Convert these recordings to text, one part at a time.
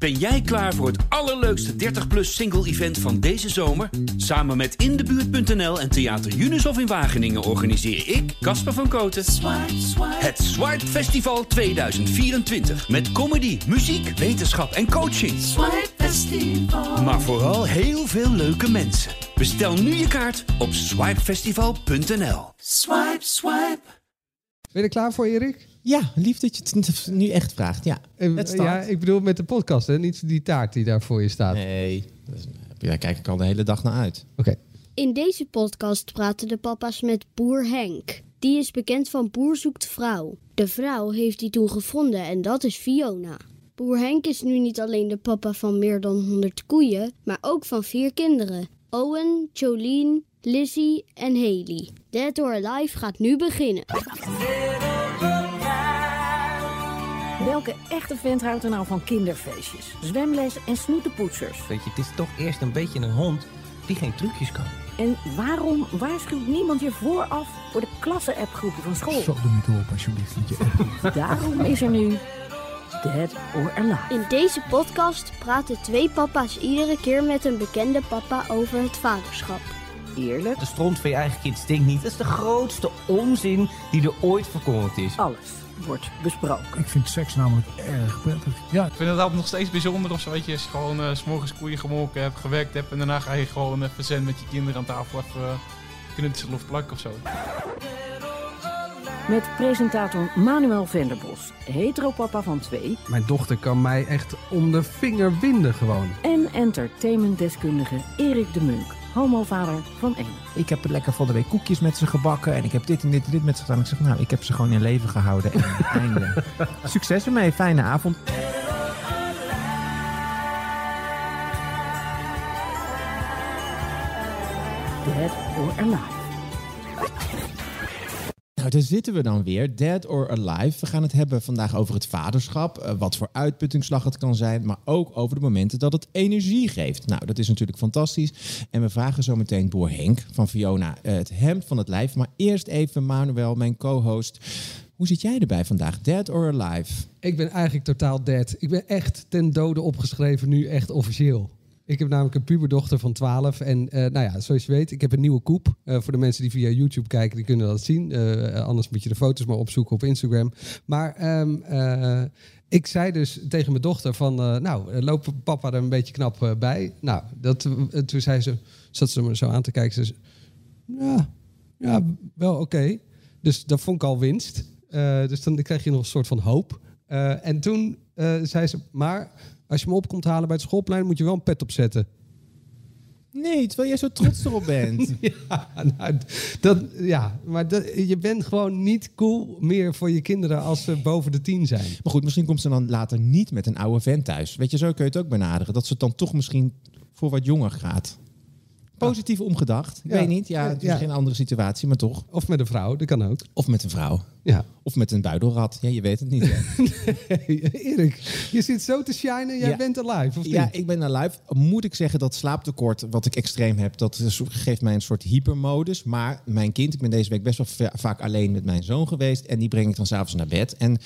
Ben jij klaar voor het allerleukste 30-plus single-event van deze zomer? Samen met Indebuurt.nl en Theater Unisof in Wageningen organiseer ik, Casper van Koten, het Swipe Festival 2024. Met comedy, muziek, wetenschap en coaching. Maar vooral heel veel leuke mensen. Bestel nu je kaart op swipefestival.nl. Swipe, swipe. Ben je er klaar voor, Erik? Ja, lief dat je het nu echt vraagt. Ja, Eh, ja, ik bedoel met de podcast, hè? niet die taart die daar voor je staat. Nee, daar kijk ik al de hele dag naar uit. Oké. In deze podcast praten de papa's met boer Henk. Die is bekend van Boer zoekt vrouw. De vrouw heeft hij toen gevonden en dat is Fiona. Boer Henk is nu niet alleen de papa van meer dan 100 koeien, maar ook van vier kinderen. Owen, Jolene, Lizzie en Haley. Dead or Alive gaat nu beginnen. Welke echte vent houdt er nou van kinderfeestjes, zwemles en snoetenpoetsers? Weet je, het is toch eerst een beetje een hond die geen trucjes kan. En waarom waarschuwt niemand je vooraf voor de klasse-appgroepen van school? Zo, doe niet op alsjeblieft. je Daarom is er nu Dead or Alive. In deze podcast praten twee papa's iedere keer met een bekende papa over het vaderschap. Eerlijk, De stront van je eigen kind stinkt niet. Dat is de grootste onzin die er ooit verkondigd is. alles wordt besproken. Ik vind seks namelijk erg prettig. Ja, Ik vind het altijd nog steeds bijzonder of zo, weet je, als je gewoon eh, s morgens koeien gemolken hebt, gewerkt hebt en daarna ga je gewoon even zen met je kinderen aan tafel even uh, knutselen of plakken of zo. Met presentator Manuel Venderbos, heteropapa van twee Mijn dochter kan mij echt om de vinger winden gewoon. en entertainmentdeskundige Erik de Munk, homovader van één. Ik heb lekker van de week koekjes met ze gebakken. En ik heb dit en dit en dit met ze gedaan. Ik zeg, nou, ik heb ze gewoon in leven gehouden. En einde. Succes ermee. Fijne avond. Dead or Alive. Nou, daar zitten we dan weer. Dead or Alive. We gaan het hebben vandaag over het vaderschap. eh, wat voor uitputtingsslag het kan zijn. Maar ook over de momenten dat het energie geeft. Nou, dat is natuurlijk fantastisch. En we vragen zo meteen boer Henk van Fiona eh, het hemd van het lijf. Maar eerst even Manuel, mijn co-host. Hoe zit jij erbij vandaag? Dead or Alive? Ik ben eigenlijk totaal dead. Ik ben echt ten dode opgeschreven, nu echt officieel. Ik heb namelijk een puberdochter van 12. En eh, nou ja, zoals je weet, ik heb een nieuwe koep. Eh, voor de mensen die via YouTube kijken, die kunnen dat zien. Eh, anders moet je de foto's maar opzoeken op Instagram. Maar ehm, eh, ik zei dus tegen mijn dochter van... nou, loopt papa er een beetje knap bij? Nou, dat, toen zei ze, zat ze me zo aan te kijken. Ze ja, ja, wel oké. Dus dat vond ik al winst. Dus dan krijg je nog een soort van hoop. En toen zei ze, maar als je me op komt halen bij het schoolplein, moet je wel een pet opzetten. Nee, terwijl jij zo trots erop bent. ja, nou, dat, ja, maar dat, je bent gewoon niet cool meer voor je kinderen als ze boven de tien zijn. Maar goed, misschien komt ze dan later niet met een oude vent thuis. Weet je, zo kun je het ook benaderen. Dat ze het dan toch misschien voor wat jonger gaat. Positief omgedacht. Ik weet niet. Ja, het is geen andere situatie, maar toch. Of met een vrouw, dat kan ook. Of met een vrouw. Ja. Of met een buidelrat. Ja, je weet het niet. Hè? Erik, je zit zo te shinen, jij bent alive, of niet? ja, ik ben alive. Moet ik zeggen dat slaaptekort, wat ik extreem heb, dat geeft mij een soort hypermodus. Maar mijn kind, ik ben deze week best wel va- vaak alleen met mijn zoon geweest. En die breng ik dan s'avonds naar bed. En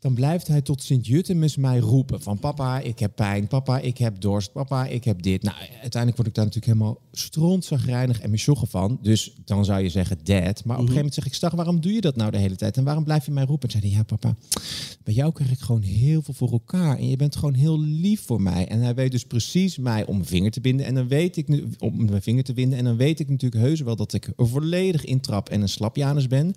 dan blijft hij tot Sint-Juttemus mij roepen. Van papa, ik heb pijn. Papa, ik heb dorst. Papa, ik heb dit. Nou, uiteindelijk word ik daar natuurlijk helemaal strontzagrijnig en misjoggen van. Dus dan zou je zeggen dad. Maar op een gegeven moment zeg ik, Stag, waarom doe je dat nou de hele tijd? En waarom blijf je mij roepen? En zei hij, ja papa, bij jou krijg ik gewoon heel veel voor elkaar. En je bent gewoon heel lief voor mij. En hij weet dus precies mij om mijn vinger te binden. En dan weet ik nu, om mijn vinger te winden. En dan weet ik natuurlijk heus wel dat ik er volledig intrap en een slapjanus ben.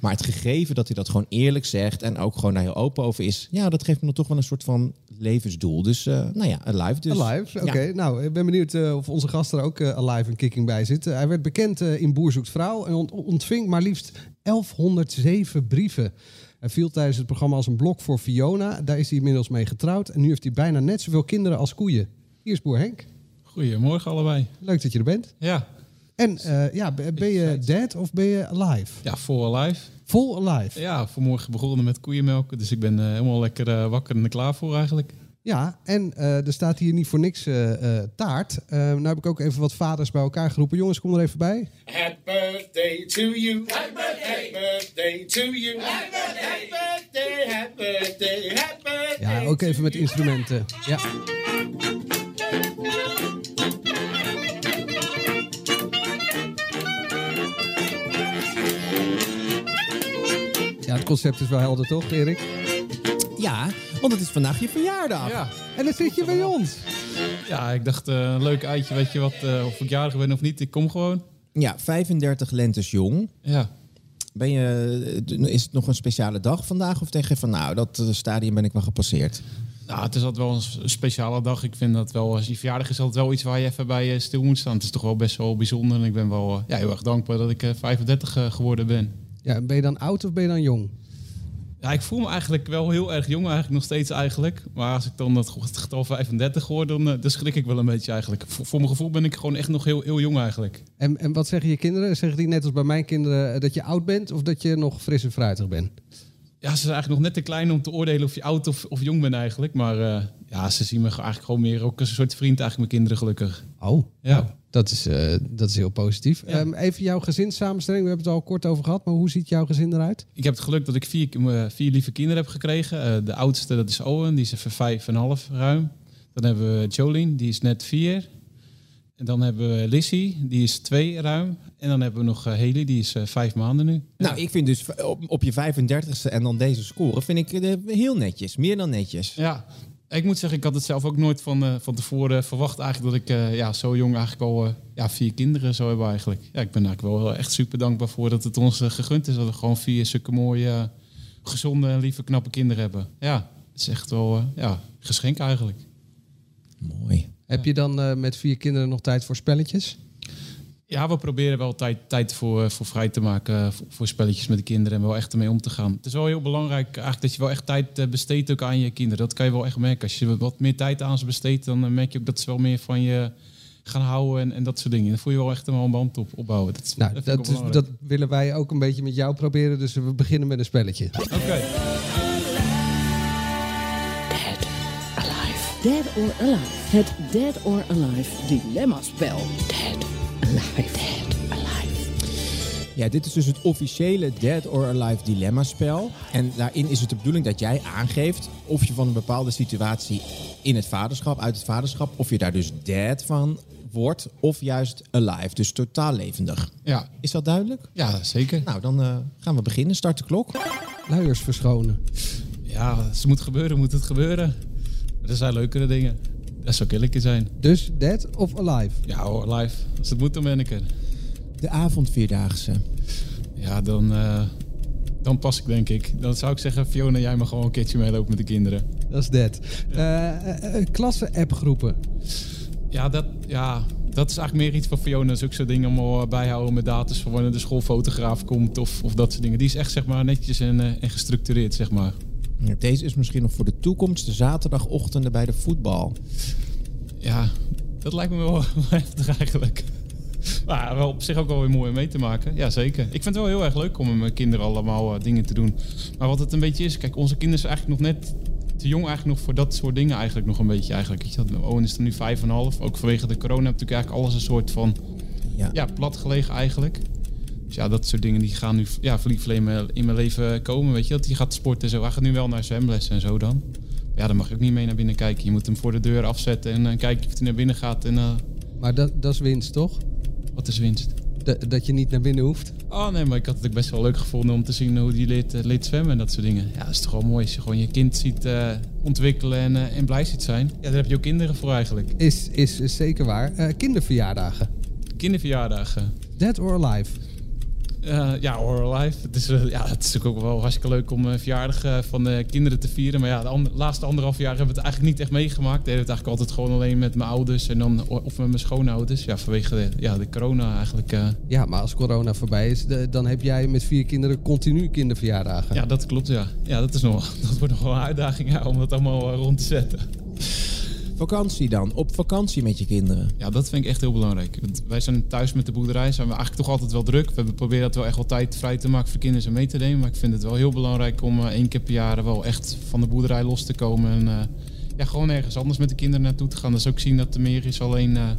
Maar het gegeven dat hij dat gewoon eerlijk zegt en ook gewoon daar heel open over is. Ja, dat geeft me dan toch wel een soort van levensdoel. Dus eh, nou ja, alive dus. Alive, oké. Ja. Nou, ik ben benieuwd eh, of onze gast er ook eh, alive en kicking bij zit. hij werd bekend eh, in Boer zoekt vrouw en ont- ontving maar liefst 1107 brieven. Hij viel tijdens het programma als een blok voor Fiona. Daar is hij inmiddels mee getrouwd. En nu heeft hij bijna net zoveel kinderen als koeien. Hier is Boer Henk. Goedemorgen allebei. Leuk dat je er bent. Ja, En eh, ja, ben ben je dead of ben je alive? ja, full alive. Full alive. Ja, vanmorgen begonnen met koeienmelken, dus ik ben eh, helemaal lekker eh, wakker en er klaar voor eigenlijk. Ja, en eh, er staat hier niet voor niks eh, eh, taart. Eh nou heb ik ook even wat vaders bij elkaar geroepen. Jongens, kom er even bij. Happy birthday to you. Happy birthday. Happy birthday to you. Happy birthday. Happy birthday. Happy birthday. Ja, ook even met instrumenten. Ja. Ja, het concept is wel helder, toch, Erik? Ja, want het is vandaag je verjaardag. Ja. En dan zit je bij ons. Ja, ik dacht, eh, een leuk uitje, weet je wat, eh, of ik jarig ben of niet. Ik kom gewoon. Ja, 35 lentes jong. Ja. Ben je, eh, is het nog een speciale dag vandaag? Of denk je van, nou, dat stadium ben ik wel gepasseerd? Nou, het is altijd wel een speciale dag. Ik vind dat wel, als je verjaardag is altijd wel iets waar je even bij stil moet staan. Het is toch wel best wel bijzonder. En ik ben wel ja, heel erg dankbaar dat ik eh, 35 eh, geworden ben. Ja, ben je dan oud of ben je dan jong? Ja, ik voel me eigenlijk wel heel erg jong, eigenlijk nog steeds eigenlijk. Maar als ik dan het het getal 35 hoor, dan, eh, dan schrik ik wel een beetje eigenlijk. Voor, voor mijn gevoel ben ik gewoon echt nog heel, heel jong eigenlijk. En, en wat zeggen je kinderen? Zeggen die net als bij mijn kinderen eh, dat je oud bent of dat je nog fris en fruitig bent? Ja, ze zijn eigenlijk nog net te klein om te oordelen of je oud of, of jong bent eigenlijk. Maar eh, ja, ze zien me eigenlijk gewoon meer ook als een soort vriend eigenlijk, mijn kinderen gelukkig. Oh, Ja. dat is, eh, dat is heel positief. Ehm, even jouw gezinssamenstelling. We hebben het al kort over gehad, maar hoe ziet jouw gezin eruit? Ik heb het geluk dat ik vier, eh, vier lieve kinderen heb gekregen. Eh, de oudste, dat is Owen, die is even vijf en een half ruim. Dan hebben we Jolien, die is net vier. En dan hebben we Lissy, die is twee ruim. En dan hebben we nog Haley, die is vijf maanden nu. Nou, ik vind dus op, op je 35ste en dan deze score, vind ik heel netjes. Meer dan netjes. Ja, ik moet zeggen, ik had het zelf ook nooit van, eh, van tevoren verwacht eigenlijk dat ik eh, ja, zo jong eigenlijk al eh, ja, vier kinderen zou hebben eigenlijk. Ja, ik ben eigenlijk wel echt super dankbaar voor dat het ons gegund is dat we gewoon vier zulke mooie, gezonde en lieve, knappe kinderen hebben. Ja, het is echt wel eh, ja, geschenk eigenlijk. Mooi. Heb je dan eh, met vier kinderen nog tijd voor spelletjes? Ja, we proberen wel tijd, tijd voor, eh, voor vrij te maken eh, voor, voor spelletjes met de kinderen en wel echt ermee om te gaan. Het is wel heel belangrijk eigenlijk dat je wel echt tijd eh, besteedt ook aan je kinderen. Dat kan je wel echt merken. Als je wat meer tijd aan ze besteedt, dan merk je ook dat ze wel meer van je gaan houden en, en dat soort dingen. Dan voel je wel echt een band op, opbouwen. Dat, is, Nou, dat is, dat willen wij ook een beetje met jou proberen. Dus we beginnen met een spelletje. Oké. Dead or Alive. Het Dead or Alive dilemma-spel. Dead Alive. Dead Alive. Ja, dit is dus het officiële Dead or Alive dilemma spel. En daarin is het de bedoeling dat jij aangeeft of je van een bepaalde situatie in het vaderschap, uit het vaderschap, of je daar dus dead van wordt of juist alive. Dus totaal levendig. Ja. Is dat duidelijk? Ja, zeker. Nou, dan eh, gaan we beginnen. Start de klok. Luiers verschonen. Ja, als het moet gebeuren, moet het gebeuren. Maar er zijn leukere dingen. Dat zou killerke zijn. Dus dead of alive? Ja hoor, live. Als het moet, dan ben ik er. De avondvierdaagse. Ja, dan, eh, dan pas ik denk ik. Dan zou ik zeggen, Fiona, jij mag gewoon een keertje meelopen met de kinderen. Dat is dead. Eh, eh, eh, Klasse-appgroepen. Ja dat, ja, dat is eigenlijk meer iets van Fiona. Zulke soort dingen allemaal bijhouden met data's van wanneer de schoolfotograaf komt of, of dat soort dingen. Die is echt zeg maar netjes en, en gestructureerd, zeg maar. Deze is misschien nog voor de toekomst. De zaterdagochtenden bij de voetbal. Ja, dat lijkt me wel heftig eigenlijk. Maar wel op zich ook wel weer mooi om mee te maken. Ja, zeker. Ik vind het wel heel erg leuk om met mijn kinderen allemaal eh, dingen te doen. Maar wat het een beetje is, kijk, onze kinderen zijn eigenlijk nog net te jong eigenlijk nog voor dat soort dingen eigenlijk nog een beetje eigenlijk. Weet je, dat- Owen is er nu vijf en half. Ook vanwege de corona heb ik natuurlijk eigenlijk alles een soort van Ja. ja, plat gelegen eigenlijk. Dus ja, dat soort dingen die gaan nu ja, in mijn, in mijn leven komen. Weet je, dat hij gaat sporten en zo. Hij gaat nu wel naar zwemlessen en zo dan. Ja, dan mag je ook niet mee naar binnen kijken. Je moet hem voor de deur afzetten en dan kijken of hij naar binnen gaat. En, eh, Maar dat, dat is winst, toch? wat is winst? Dat- dat je niet naar binnen hoeft. Oh nee, maar ik had het ook best wel leuk gevonden om te zien hoe die leert, eh, leert zwemmen en dat soort dingen. Ja, dat is toch wel mooi als je gewoon je kind ziet eh, ontwikkelen en, eh, en blij ziet zijn. Ja, daar heb je ook kinderen voor eigenlijk. Is, is, is zeker waar. Eh, kinderverjaardagen. Kinderverjaardagen. Dead or alive? Eh, ja, Horror Life. Het is, eh, ja, het is natuurlijk ook wel hartstikke leuk om uh, verjaardag eh, van de kinderen te vieren. Maar ja, de ander- laatste anderhalf jaar hebben we het eigenlijk niet echt meegemaakt. We deden het eigenlijk altijd gewoon alleen met mijn ouders en dan, of met mijn schoonouders. Ja, vanwege de, ja, de corona eigenlijk. eh. Ja, maar als corona voorbij is, de- dan heb jij met vier kinderen continu kinderverjaardagen. ja, dat klopt, ja. Ja, dat, is nog, dat wordt nog wel een uitdaging ja, om dat allemaal eh, rond te zetten. Vakantie dan. Op vakantie met je kinderen. Ja, dat vind ik echt heel belangrijk. Want wij zijn thuis met de boerderij, zijn we eigenlijk toch altijd wel druk. We proberen dat wel echt wel tijd vrij te maken voor kinderen en mee te nemen. Maar ik vind het wel heel belangrijk om eh, één keer per jaar wel echt van de boerderij los te komen. En eh, ja, gewoon ergens anders met de kinderen naartoe te gaan. Dus ook zien dat er meer is alleen... eh,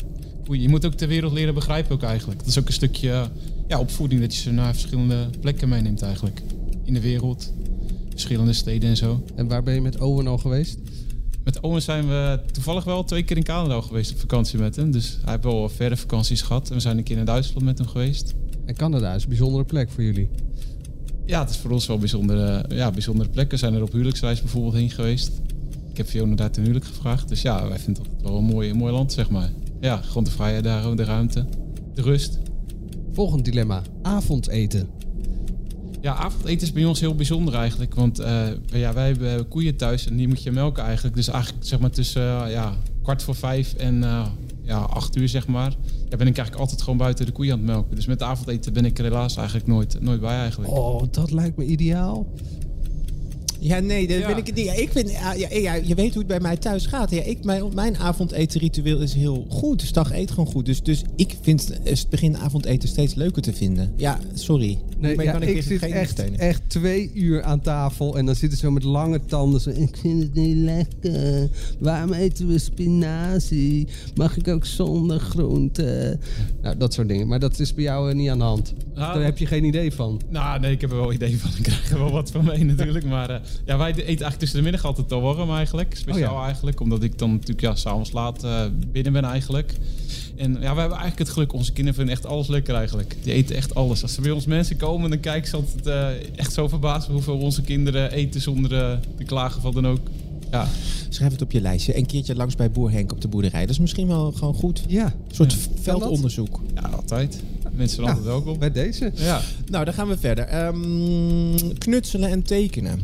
je, moet ook de wereld leren begrijpen ook eigenlijk. Dat is ook een stukje ja, opvoeding dat je ze naar verschillende plekken meeneemt eigenlijk. In de wereld, verschillende steden en zo. En waar ben je met Owen al geweest? Met Owen zijn we toevallig wel twee keer in Canada geweest op vakantie met hem. Dus hij heeft wel verre vakanties gehad. En we zijn een keer in Duitsland met hem geweest. En Canada is een bijzondere plek voor jullie. Ja, het is voor ons wel een bijzondere, ja, bijzondere plek. We zijn er op huwelijksreis bijvoorbeeld heen geweest. Ik heb Fiona daar ten huwelijk gevraagd. Dus ja, wij vinden het wel een mooi, een mooi land, zeg maar. Ja, gewoon de vrijheid daar, de ruimte, de rust. Volgend dilemma. Avondeten. Ja, avondeten is bij ons heel bijzonder eigenlijk. Want eh, ja, wij hebben koeien thuis en die moet je melken eigenlijk. Dus eigenlijk zeg maar tussen eh, ja, kwart voor vijf en eh, ja, acht uur zeg maar. Ja, ben ik eigenlijk altijd gewoon buiten de koeien aan het melken. Dus met avondeten ben ik er helaas eigenlijk nooit, nooit bij eigenlijk. Oh, dat lijkt me ideaal. Ja, nee, dat Ja. vind ik het niet. Ja, ik vind, ja, je weet hoe het bij mij thuis gaat. Ja, ik, mijn, mijn avondetenritueel is heel goed. Dus dag eet gewoon goed. Dus, dus ik vind het begin avondeten steeds leuker te vinden. Ja, sorry. Nee, ja, kan ik zit geen echt, echt twee uur aan tafel en dan zitten ze zo met lange tanden. Zo, ik vind het niet lekker. Waarom eten we spinazie? Mag ik ook zonder groente? Nou, dat soort dingen. Maar dat is bij jou eh, niet aan de hand. Nou, Daar heb je geen idee van. Nou, nee, ik heb er wel idee van. Ik krijg er wel wat van mee natuurlijk. Maar eh, ja, wij eten eigenlijk tussen de middag altijd al warm eigenlijk. Speciaal Oh ja. eigenlijk. Omdat ik dan natuurlijk ja, s'avonds laat eh, binnen ben eigenlijk. En ja, we hebben eigenlijk het geluk. Onze kinderen vinden echt alles lekker eigenlijk. Die eten echt alles. Als er bij ons mensen komen, dan kijken ze altijd eh, echt zo verbaasd hoeveel onze kinderen eten zonder eh, te klagen van dan ook. Ja, Schrijf het op je lijstje. Een keertje langs bij Boer Henk op de boerderij. Dat is misschien wel gewoon goed. Ja, Een soort Ja. veldonderzoek. ja altijd. Mensen zijn altijd welkom. bij deze. Ja. Nou, dan gaan we verder. Ehm, knutselen en tekenen.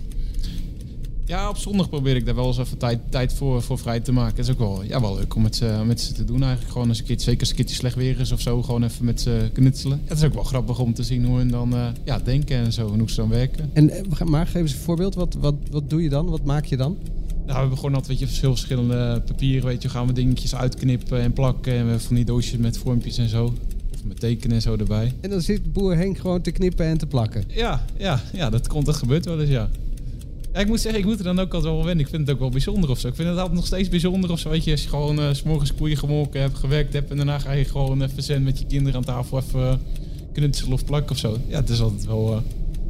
Ja, op zondag probeer ik daar wel eens even tijd, tijd voor, voor vrij te maken. Dat is ook wel, ja, wel leuk om met ze, met ze te doen eigenlijk. Gewoon als een keertje, zeker als een keertje slecht weer is of zo, gewoon even met ze knutselen. Het is ook wel grappig om te zien hoe hun dan eh, ja, denken en zo en hoe ze dan werken. En, eh, maar geef eens een voorbeeld. Wat, wat, wat doe je dan? Wat maak je dan? Nou, we hebben gewoon altijd weet je, veel verschillende papieren, weet je. Gaan we dingetjes uitknippen en plakken en we hebben van die doosjes met vormpjes en zo. Of met tekenen en zo erbij. En dan zit boer Henk gewoon te knippen en te plakken. Ja, ja, ja dat komt, dat gebeurt wel eens, ja. Ja, ik moet zeggen, ik moet er dan ook altijd wel wennen. Ik vind het ook wel bijzonder of zo. Ik vind het altijd nog steeds bijzonder of zo. Weet je, als je gewoon eh, s morgens koeien gemolken hebt, gewerkt hebt... en daarna ga je gewoon even zen met je kinderen aan tafel even eh, knutselen of plakken of zo. Ja, het is altijd wel... eh,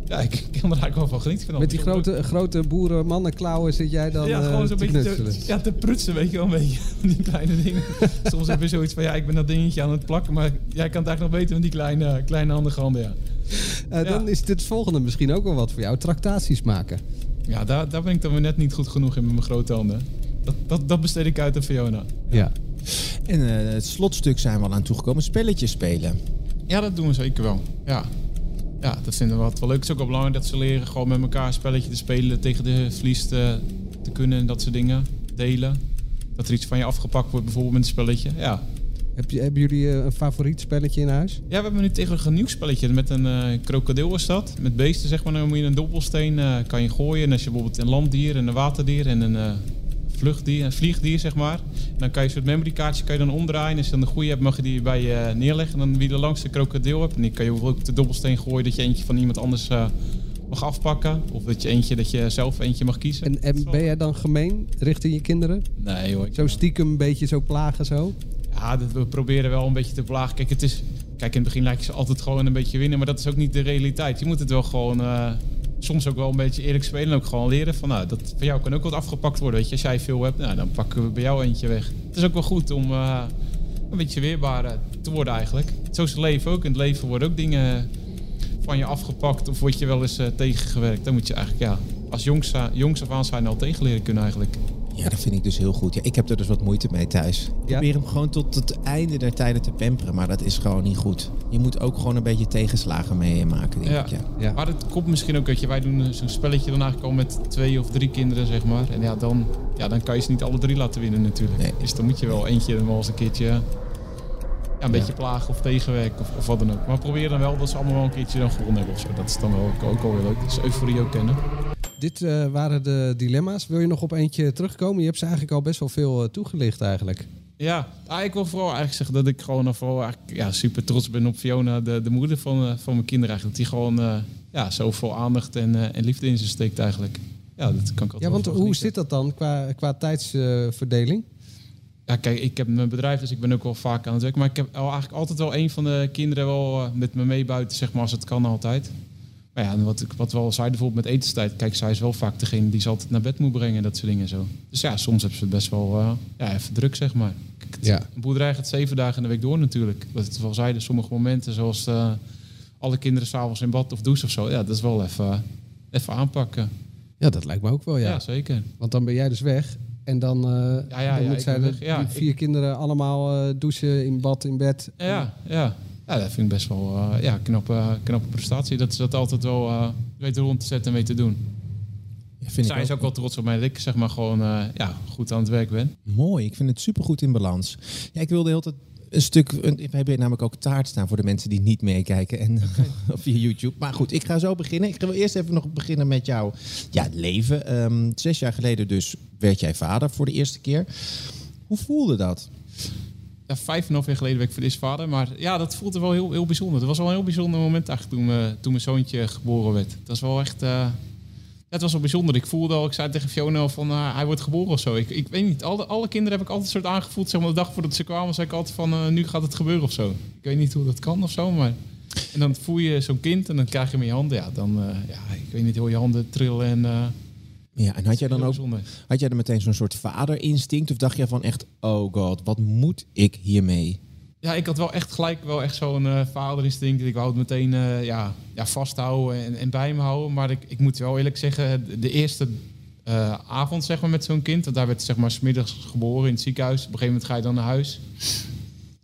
ja, ik kan er eigenlijk wel van genieten. Met die altijd grote, grote boerenmannenklauwen zit jij dan ja, gewoon zo'n beetje te, ja, te prutsen, weet je wel, een beetje. Die kleine dingen. Soms heb je zoiets van, ja, ik ben dat dingetje aan het plakken... maar jij kan het eigenlijk nog beter met die kleine, kleine handige handen, ja. Ja. Dan is dit volgende misschien ook wel wat voor jou. Tractaties maken. Ja, daar, daar ben ik dan weer net niet goed genoeg in met mijn grote handen. Dat, dat, dat besteed ik uit aan Fiona. Ja. En eh, het slotstuk zijn we al aan toegekomen. Spelletjes spelen. Ja, dat doen we zeker wel. Ja, ja dat vinden we wat wel leuk. Het is ook wel belangrijk dat ze leren gewoon met elkaar een spelletje te spelen, tegen de verlies te, te kunnen en dat soort dingen. Delen. Dat er iets van je afgepakt wordt, bijvoorbeeld met een spelletje. Ja. Heb je, hebben jullie eh, een favoriet spelletje in huis? ja, we hebben nu tegenwoordig een nieuw spelletje met een eh, krokodil is dat. Met beesten zeg maar. Dan moet je een dobbelsteen eh, kan je gooien. En als je bijvoorbeeld een landdier en een waterdier en een eh, vluchtdier, een vliegdier zeg maar. Dan kan je zo'n memory kaartje kan je dan omdraaien. En als je dan de goede hebt, mag je die bij je neerleggen. En dan wie de langste krokodil hebt. En die kan je bijvoorbeeld ook de dobbelsteen gooien dat je eentje van iemand anders mag afpakken. Of dat je eentje dat je zelf eentje mag kiezen. En, en ben jij dan gemeen richting je kinderen? Nee hoor. Zo stiekem een beetje zo plagen zo? Ja, we proberen wel een beetje te plagen. Kijk, het is, kijk, in het begin lijkt ze altijd gewoon een beetje winnen, maar dat is ook niet de realiteit. Je moet het wel gewoon eh, soms ook wel een beetje eerlijk spelen en ook gewoon leren van, nou, dat van jou kan ook wat afgepakt worden. Weet je, als jij veel hebt, nou, dan pakken we bij jou eentje weg. Het is ook wel goed om eh, een beetje weerbaar eh, te worden eigenlijk. Zo is het leven ook. In het leven worden ook dingen van je afgepakt of word je wel eens tegengewerkt. Dan moet je eigenlijk, ja, als jongs, jongs af aan zijn al tegen leren kunnen eigenlijk. Ja, dat vind ik dus heel goed. Ja, ik heb er dus wat moeite mee thuis. Ik probeer hem gewoon tot het einde der tijden te pamperen, maar dat is gewoon niet goed. Je moet ook gewoon een beetje tegenslagen meemaken, denk Ja. ik. Ja. maar het komt misschien ook, weet je, wij doen zo'n spelletje dan eigenlijk al met twee of drie kinderen, zeg maar. En ja, dan, ja, dan kan je ze niet alle drie laten winnen natuurlijk. Nee. Dus dan moet je wel eentje wel eens een keertje ja, een beetje plagen of tegenwerken of, of wat dan ook. Maar probeer dan wel dat ze allemaal wel een keertje dan gewonnen hebben of zo. Dat is dan wel ook, ook alweer leuk. Dus euforie ook kennen. Dit eh, waren de dilemma's. Wil je nog op eentje terugkomen? Je hebt ze eigenlijk al best wel veel eh, toegelicht eigenlijk. Ja, ah, ik wil vooral eigenlijk zeggen dat ik gewoon vooral ja, super trots ben op Fiona, de, de moeder van, eh, van mijn kinderen eigenlijk. Die gewoon ja, zoveel aandacht en, en liefde in ze steekt eigenlijk. Ja, dat kan ik altijd Ja, want hoe zit dat dan qua, qua tijdsverdeling? Ja, kijk, ik heb mijn bedrijf, dus ik ben ook wel vaak aan het werk. Maar ik heb eigenlijk altijd wel een van de kinderen wel met me mee buiten, zeg maar, als het kan altijd. Maar ja, en wat, ik- wat we al zeiden bijvoorbeeld met etenstijd. Kijk, zij is wel vaak degene die ze altijd naar bed moet brengen. Dat soort dingen en zo. Dus ja, soms hebben ze het best wel eh, ja, even druk, zeg maar. Kijk, Ja. Een boerderij gaat zeven dagen in de week door natuurlijk. Wat het wel zeiden, sommige momenten zoals eh, alle kinderen s'avonds in bad of douche of zo. Ja, dat is wel even, even aanpakken. Ja, dat lijkt me ook wel, ja. Ja, zeker. Want dan ben jij dus weg. En dan, Ja, ja, dan ja, moet zij de, weg. Vier kinderen allemaal douchen, in bad, in bed. Ja, ja. Ja, dat vind ik best wel eh ja, knappe, knappe prestatie. Dat ze dat altijd wel eh weten rond te zetten en weten te doen. Ja, vind ik Zij is ook wel trots op mij dat ik zeg maar gewoon eh, ja, goed aan het werk ben. Mooi, ik vind het supergoed in balans. Ja, ik wilde heel tijd een stuk. We hebben namelijk ook taart staan voor de mensen die niet meekijken en via YouTube. Maar goed, ik ga zo beginnen. Ik ga wel eerst even nog beginnen met jouw ja, leven. Ehm, zes jaar geleden dus werd jij vader voor de eerste keer. Hoe voelde dat? Ja, vijf en half jaar geleden werd ik eerste vader. Maar ja, dat voelde wel heel, heel bijzonder. Het was wel een heel bijzonder moment eigenlijk toen, me- toen mijn zoontje geboren werd. Dat was wel echt... ja, het was wel bijzonder. Ik voelde al, ik zei tegen Fiona van eh, hij wordt geboren of zo. Ik, ik weet niet, alle, alle kinderen heb ik altijd soort aangevoeld. Zeg maar, de dag voordat ze kwamen, zei ik altijd van nu gaat het gebeuren of zo. Ik weet niet hoe dat kan of zo, maar... En dan voel je zo'n kind en dan krijg je hem je handen. Ja, dan, ja, ik weet niet, heel je handen trillen en... Ja, en had jij dan ook had jij dan meteen zo'n soort vaderinstinct? Of dacht je van echt, oh god, wat moet ik hiermee? Ja, ik had wel echt gelijk wel echt zo'n eh vaderinstinct. Ik wou het meteen eh, ja, ja, vasthouden en, en bij me houden. Maar ik, ik moet wel eerlijk zeggen, de- eerste eh, avond zeg maar, met zo'n kind... want daar werd zeg maar 's middags geboren in het ziekenhuis. Op een gegeven moment ga je dan naar huis.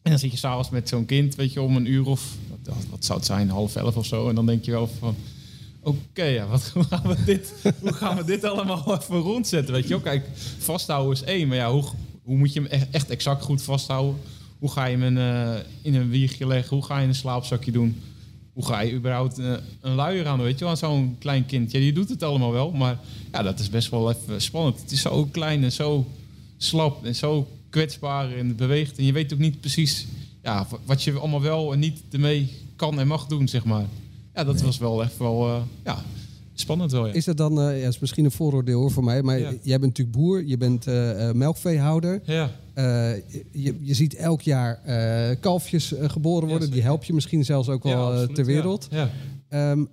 En dan zit je s'avonds met zo'n kind, weet je, om een uur of... Wat, wat zou het zijn, half elf of zo. En dan denk je wel van... Oké, ja, wat, hoe, gaan we dit, hoe gaan we dit allemaal even rondzetten? Weet je wel? Kijk, vasthouden is één. Maar ja, hoe, hoe moet je hem echt, exact goed vasthouden? Hoe ga je hem in, eh, een wiegje leggen? Hoe ga je een slaapzakje doen? Hoe ga je überhaupt eh, een luier aan, weet je wel, zo'n klein kind? Ja, je doet het allemaal wel, maar ja, dat is best wel even spannend. Het is zo klein en zo slap en zo kwetsbaar en beweegt. En je weet ook niet precies ja, wat je allemaal wel en niet ermee kan en mag doen, zeg maar. Ja, dat was wel echt wel eh, ja, spannend wel, ja. Is dat dan, eh ja, is misschien een vooroordeel hoor voor mij, maar Ja. jij bent natuurlijk boer, je bent eh, eh, melkveehouder. Ja. Je, je ziet elk jaar kalfjes geboren worden, die help je misschien zelfs ook wel Ja, absoluut, ter wereld. Ja. Ehm,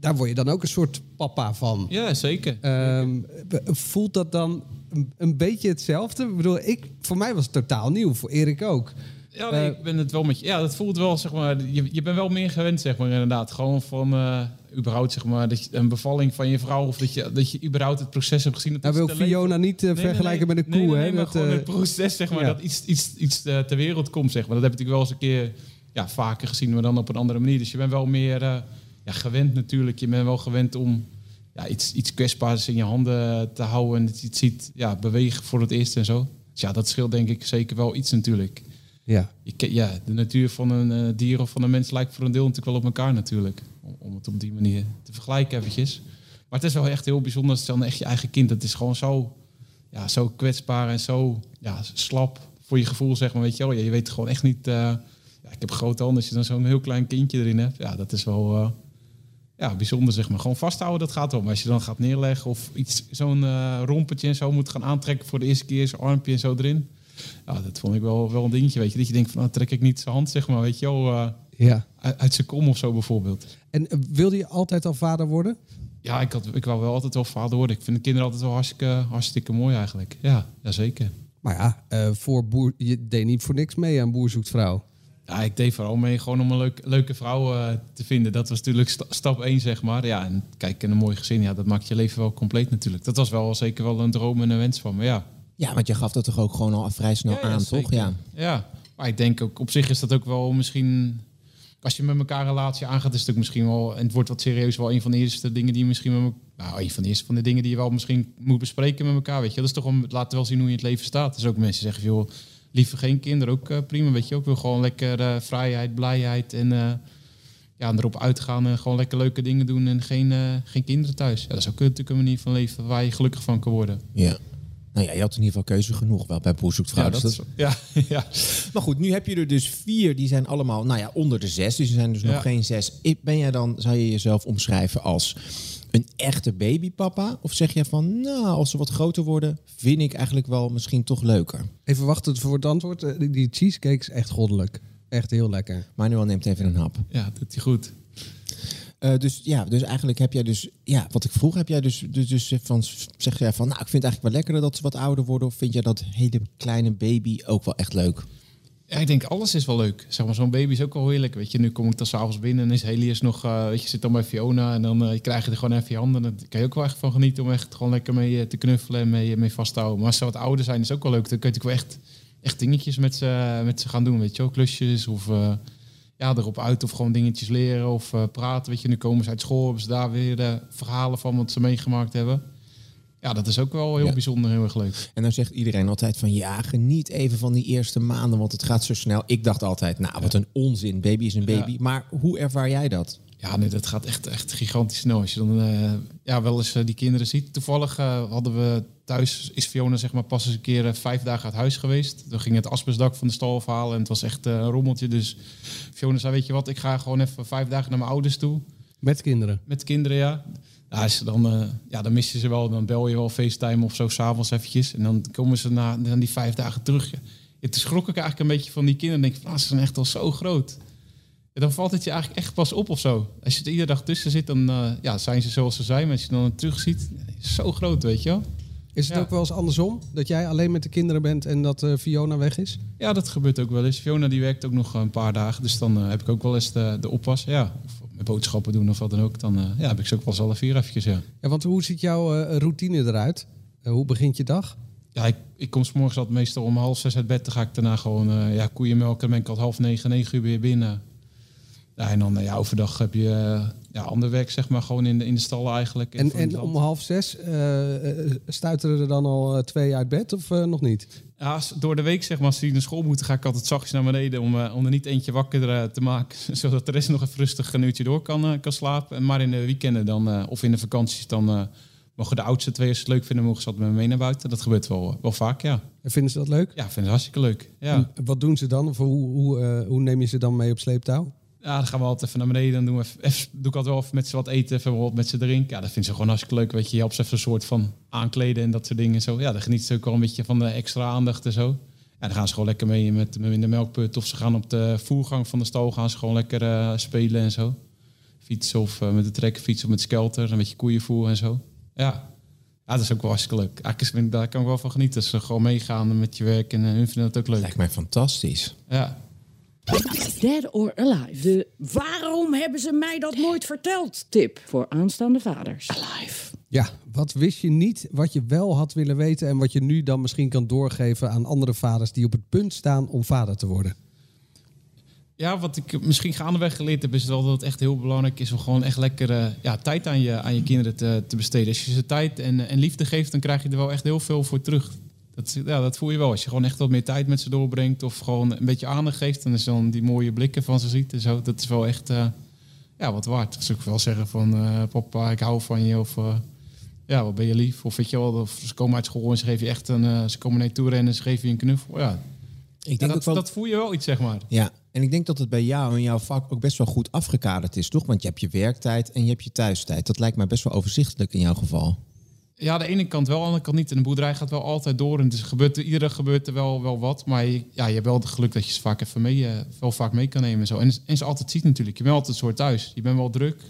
daar word je dan ook een soort papa van. Ja, zeker. Ehm, voelt dat dan een, een beetje hetzelfde? Ik bedoel, ik, voor mij was het totaal nieuw, voor Erik ook. Ja, nee, Eh, ik ben het wel met je. Ja, dat voelt wel, zeg maar. Je, je bent wel meer gewend, zeg maar, inderdaad. Gewoon van, eh, überhaupt, zeg maar, dat je een bevalling van je vrouw... of dat je, dat je überhaupt het proces hebt gezien. Dat Nou wil Fiona niet eh, Nee, vergelijken nee. met een koe, hè? Dat, gewoon het proces, zeg maar, ja. dat iets, iets, iets ter wereld komt, zeg maar. Dat heb ik natuurlijk wel eens een keer ja, vaker gezien, maar dan op een andere manier. Dus je bent wel meer ja, gewend natuurlijk. Je bent wel gewend om ja, iets, iets kwetsbaars in je handen te houden... en dat je het ziet ja, bewegen voor het eerst en zo. Dus ja, dat scheelt denk ik zeker wel iets natuurlijk. Ja. Ja, de natuur van een eh, dier of van een mens lijkt voor een deel natuurlijk wel op elkaar natuurlijk. Om, om het op die manier te vergelijken eventjes. Maar het is wel echt heel bijzonder. Het is dan echt je eigen kind. Het is gewoon zo, ja, zo kwetsbaar en zo ja, slap voor je gevoel, zeg maar. Weet je, wel. Ja, je weet gewoon echt niet... eh, ja, ik heb grote handen. Als je dan zo'n heel klein kindje erin hebt. Ja, dat is wel eh, ja, bijzonder, zeg maar. Gewoon vasthouden, dat gaat. Maar als je dan gaat neerleggen of iets, zo'n rompertje en zo moet gaan aantrekken voor de eerste keer, zo'n armpje en zo erin. Ja, dat vond ik wel, wel een dingetje, weet je. Dat je denkt van, nou trek ik niet zijn hand, zeg maar, weet je wel. eh, Ja. uit, uit zijn kom of zo bijvoorbeeld. En eh, wilde je altijd al vader worden? Ja, ik, had, ik wou wel altijd wel vader worden. Ik vind de kinderen altijd wel hartstikke, hartstikke mooi eigenlijk. Ja, ja zeker. Maar ja, eh, voor boer, je deed niet voor niks mee aan Boer Zoekt Vrouw. Ja, ik deed vooral mee gewoon om een leuk, leuke vrouw te vinden. Dat was natuurlijk sta- stap 1, zeg maar. Ja, en kijk, en een mooi gezin, ja, dat maakt je leven wel compleet natuurlijk. Dat was wel zeker wel een droom en een wens van me, ja. Ja, want je gaf dat toch ook gewoon al vrij snel Ja, aan, zeker. toch? Ja. Ja, maar ik denk ook op zich is dat ook wel misschien. Als je met elkaar een relatie aangaat, is het ook misschien wel. En het wordt wat serieus wel een van de eerste dingen die je misschien met elkaar. Nou, een van de eerste van de dingen die je wel misschien moet bespreken met elkaar. Weet je, dat is toch om het laten wel zien hoe je in het leven staat. Dus ook mensen zeggen, joh, liever geen kinderen, ook eh, prima. Weet je, ook wil gewoon lekker eh, vrijheid, blijheid en. eh, ja, en erop uitgaan en gewoon lekker leuke dingen doen en geen, geen kinderen thuis. Ja, dat is ook natuurlijk een manier van leven waar je gelukkig van kan worden. Ja. Nou ja, je had in ieder geval keuze genoeg wel bij Boer Zoekt Vrouw. Ja, Dus dat dat- Ja, ja. Maar goed, nu heb je er dus vier. Die zijn allemaal, nou ja, onder de zes. Dus er zijn dus nog geen zes. Ben jij dan, zou je jezelf omschrijven als een echte babypapa? Of zeg je van, nou, als ze wat groter worden, vind ik eigenlijk wel misschien toch leuker. Even wachten voor het antwoord. Eh, Die- Die cheesecake is echt goddelijk. Echt heel lekker. Manuel neemt even een hap. ja, doet hij goed. Eh, dus ja, dus eigenlijk heb jij dus, ja, wat ik vroeg, heb jij dus, dus, dus van, zeg jij van, nou, ik vind het eigenlijk wel lekkerder dat ze wat ouder worden, of vind jij dat hele kleine baby ook wel echt leuk? Ja, ik denk alles is wel leuk. Zeg maar, zo'n baby is ook wel heerlijk. Weet je, nu kom ik dan s'avonds binnen en is Helios nog, eh, weet je, zit dan bij Fiona en dan eh, krijg je er gewoon even je handen. Daar kan je ook wel echt van genieten om echt gewoon lekker mee te knuffelen en mee, mee vast te houden. Maar als ze wat ouder zijn, is ook wel leuk. Dan kun je natuurlijk wel echt, echt dingetjes met ze, met ze gaan doen, weet je. Klusjes of ja, erop uit of gewoon dingetjes leren of eh, praten. Weet je, nu komen ze uit school, hebben ze daar weer de verhalen van wat ze meegemaakt hebben. Ja, dat is ook wel heel Ja. bijzonder, heel erg leuk. En dan zegt iedereen altijd van, ja, geniet even van die eerste maanden, want het gaat zo snel. Ik dacht altijd, nou, wat een onzin, baby is een baby. Maar hoe ervaar jij dat? Ja, nee, dat gaat echt, echt gigantisch snel. Als je dan eh, ja, wel eens eh, die kinderen ziet. Toevallig hadden we thuis, is Fiona zeg maar pas eens een keer eh, vijf dagen uit huis geweest. Toen ging het asbestdak van de stal afhalen en het was echt eh, een rommeltje. Dus Fiona zei, weet je wat, ik ga gewoon even vijf dagen naar mijn ouders toe. Met kinderen. Met kinderen, ja. Ja, ze dan, eh, ja, dan mis je ze wel. Dan bel je wel FaceTime of zo s'avonds eventjes. En dan komen ze na, na die vijf dagen terug. Ja, toen schrok ik eigenlijk een beetje van die kinderen. Dan denk ik, van, ah, ze zijn echt al zo groot. Ja, dan valt het je eigenlijk echt pas op of zo. Als je er iedere dag tussen zit, dan ja, zijn ze zoals ze zijn. Maar als je dan terug ziet, zo groot, weet je wel. Is het Ja. ook wel eens andersom? Dat jij alleen met de kinderen bent en dat eh, Fiona weg is? Ja, dat gebeurt ook wel eens. Fiona die werkt ook nog een paar dagen. Dus dan eh, heb ik ook wel eens de, de oppas. Ja, of met boodschappen doen of wat dan ook. Dan eh, ja, heb ik ze ook wel eens alle vier eventjes, ja. Ja, want hoe ziet jouw routine eruit? Hoe begint je dag? Ja, ik, ik kom 's morgens altijd meestal om half zes uit bed. Dan ga ik daarna gewoon ja, koeien melken. Dan ben ik al half negen, negen uur weer binnen. Ja, en dan ja, overdag heb je ja, ander werk, zeg maar, gewoon in de, in de stallen eigenlijk. En, en om half zes eh, stuiteren er dan al eh, twee uit bed of nog niet? Ja, door de week, zeg maar, als die naar school moeten, ga ik altijd zachtjes naar beneden om, om er niet eentje wakker te maken. Zodat de rest nog even rustig een uurtje door kan, kan slapen. En maar in de weekenden dan, of in de vakanties, dan mogen de oudste twee, als ze het leuk vinden, mogen ze altijd met me mee naar buiten. Dat gebeurt wel, wel vaak, ja. En vinden ze dat leuk? Ja, ik vind het hartstikke leuk. Ja. En Wat doen ze dan? Of hoe, hoe, hoe neem je ze dan mee op sleeptouw? Ja, dan gaan we altijd even naar beneden. Dan doen we even, even- doe ik altijd wel even met ze wat eten, even wat met ze drinken. Ja, dat vinden ze gewoon hartstikke leuk. Weet je, je helpt ze even een soort van aankleden en dat soort dingen. Zo. Ja, dan genieten ze ook wel een beetje van de extra aandacht en zo. Ja, dan gaan ze gewoon lekker mee met, met in de melkput. Of ze gaan op de voergang van de stal gaan ze gewoon lekker eh, spelen en zo. Fietsen of eh, met de trekkerfiets of met skelter. Een beetje koeienvoer en zo. Ja. ja, dat is ook wel hartstikke leuk. Eigenlijk daar kan ik wel van genieten. Ze gewoon meegaan met je werk en eh, hun vinden het ook leuk. Lijkt mij fantastisch. Ja. Dead or Alive. De waarom hebben ze mij dat nooit verteld tip voor aanstaande vaders. Alive. Ja, wat wist je niet, wat je wel had willen weten en wat je nu dan misschien kan doorgeven aan andere vaders die op het punt staan om vader te worden? Ja, wat ik misschien gaandeweg geleerd heb, is wel dat het echt heel belangrijk is om gewoon echt lekker eh, ja, tijd aan je, aan je kinderen te, te besteden. Als je ze tijd en, en liefde geeft, dan krijg je er wel echt heel veel voor terug. Dat, ja, dat voel je wel. Als je gewoon echt wat meer tijd met ze doorbrengt of gewoon een beetje aandacht geeft, is dan die mooie blikken van ze ziet en zo. Dat is wel echt eh, ja, wat waard. Dus ik wel zeggen van eh, papa, ik hou van je of eh, ja, wat ben je lief. Of weet je wel, of ze komen uit school en ze geven je echt een, ze komen naar je toe rennen en ze geven je een knuffel. Ja, Ik Ja, denk dat, wel, dat voel je wel iets, zeg maar. ja, en ik denk dat het bij jou en jouw vak ook best wel goed afgekaderd is, toch? Want je hebt je werktijd en je hebt je thuistijd. Dat lijkt mij best wel overzichtelijk in jouw geval. Ja, de ene kant wel, de andere kant niet. En de boerderij gaat wel altijd door. En dus gebeurt er, iedere gebeurt er wel, wel wat. Maar je, ja, je hebt wel het geluk dat je ze vaak even mee, eh, wel vaak mee kan nemen. En, zo. En, en ze altijd ziet natuurlijk. Je bent altijd een soort thuis. Je bent wel druk.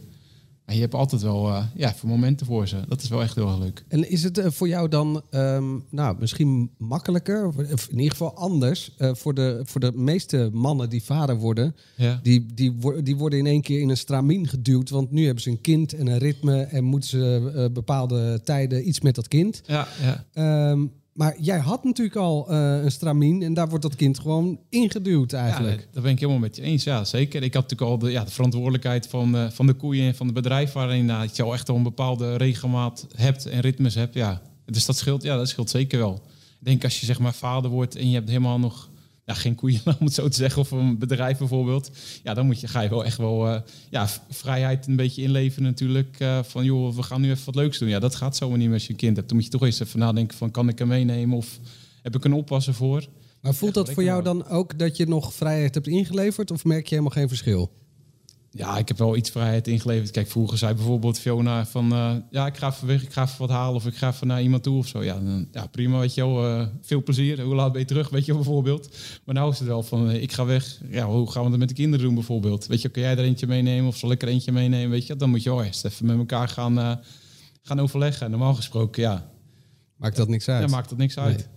Maar je hebt altijd wel eh, ja, even momenten voor ze. Dat is wel echt heel erg leuk. En is het eh, voor jou dan ehm, nou, misschien makkelijker, of in ieder geval anders, eh, voor, de, voor de meeste mannen die vader worden, Ja. die, die, die worden in één keer in een stramien geduwd, want nu hebben ze een kind en een ritme en moeten ze eh, bepaalde tijden iets met dat kind. Ja, ja. Ehm, maar jij had natuurlijk al eh, een stramien en daar wordt dat kind gewoon ingeduwd Ja, eigenlijk. dat dat ben ik helemaal met je eens. Ja, zeker. Ik had natuurlijk al de, ja, de verantwoordelijkheid van, eh, van de koeien en van het bedrijf... waarin dat je al echt al een bepaalde regelmaat hebt en ritmes hebt. Ja. Dus dat scheelt, ja, dat scheelt zeker wel. Ik denk als je zeg maar vader wordt en je hebt helemaal nog ja, geen koeien, om het zo te zeggen... of een bedrijf bijvoorbeeld... ja, dan moet je, ga je wel echt wel eh, ja, vrijheid een beetje inleveren natuurlijk. eh, van joh, we gaan nu even wat leuks doen. Ja, dat gaat zomaar niet meer als je een kind hebt. Dan moet je toch eens even nadenken van kan ik hem meenemen... of heb ik een oppassen voor... Maar voelt dat voor jou dan ook dat je nog vrijheid hebt ingeleverd of merk je helemaal geen verschil? Ja, ik heb wel iets vrijheid ingeleverd. Kijk, vroeger zei bijvoorbeeld Fiona van... eh, ja, ik ga even weg, ik ga even wat halen of ik ga even naar iemand toe of zo. Ja, dan, ja prima, weet je wel. eh, veel plezier. Hoe laat ben je terug, weet je bijvoorbeeld. Maar nou is het wel van, eh, ik ga weg. Ja, hoe gaan we dat met de kinderen doen bijvoorbeeld? Weet je, kun jij er eentje meenemen of zal ik er eentje meenemen? Weet je, dan moet je wel eerst even met elkaar gaan, gaan overleggen. Normaal gesproken, ja. Maakt dat niks uit? Ja, maakt dat niks uit.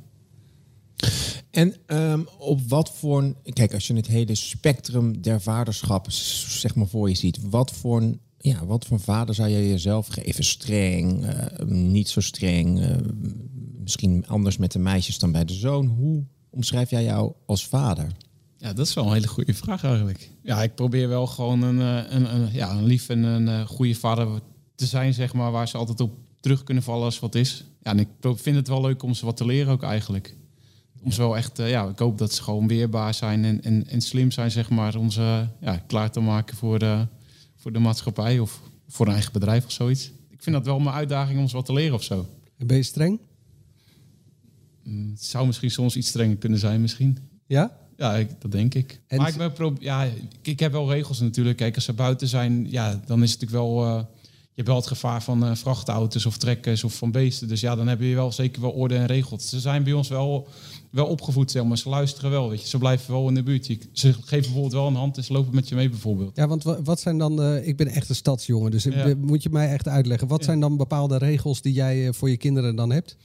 En ehm, op wat voor... Kijk, als je het hele spectrum der vaderschap zeg maar voor je ziet... wat voor, ja, wat voor vader zou je jezelf geven? Streng, eh, niet zo streng... eh, misschien anders met de meisjes dan bij de zoon. Hoe omschrijf jij jou als vader? Ja, dat is wel een hele goede vraag eigenlijk. Ja, ik probeer wel gewoon een, eh, een, een, ja, een lief en een eh, goede vader te zijn, zeg maar, waar ze altijd op terug kunnen vallen als wat is. Ja, en ik vind het wel leuk om ze wat te leren ook eigenlijk. Om ze wel echt, eh, ja, ik hoop dat ze gewoon weerbaar zijn en, en, en slim zijn, zeg maar, om ze ja, klaar te maken voor de, voor de maatschappij of voor een eigen bedrijf of zoiets. Ik vind dat wel mijn uitdaging om ze wat te leren of zo. En ben je streng? Mm, Het zou misschien soms iets strenger kunnen zijn, misschien. Ja? Ja, ik, dat denk ik. En maar ik, ben ja, ik, ik heb wel regels natuurlijk. Kijk, als ze buiten zijn, ja, dan is het natuurlijk wel... eh, hebt wel het gevaar van eh, vrachtauto's of trekkers of van beesten. Dus ja, dan heb je wel zeker wel orde en regels. Ze zijn bij ons wel, wel opgevoed, zeg maar. Ze luisteren wel, weet je. Ze blijven wel in de buurt. Ze geven bijvoorbeeld wel een hand en ze lopen met je mee bijvoorbeeld. Ja, want wa- wat zijn dan... de- ik ben echt een stadsjongen, dus Ja. moet je mij echt uitleggen. Wat zijn dan bepaalde regels die jij eh, voor je kinderen dan hebt?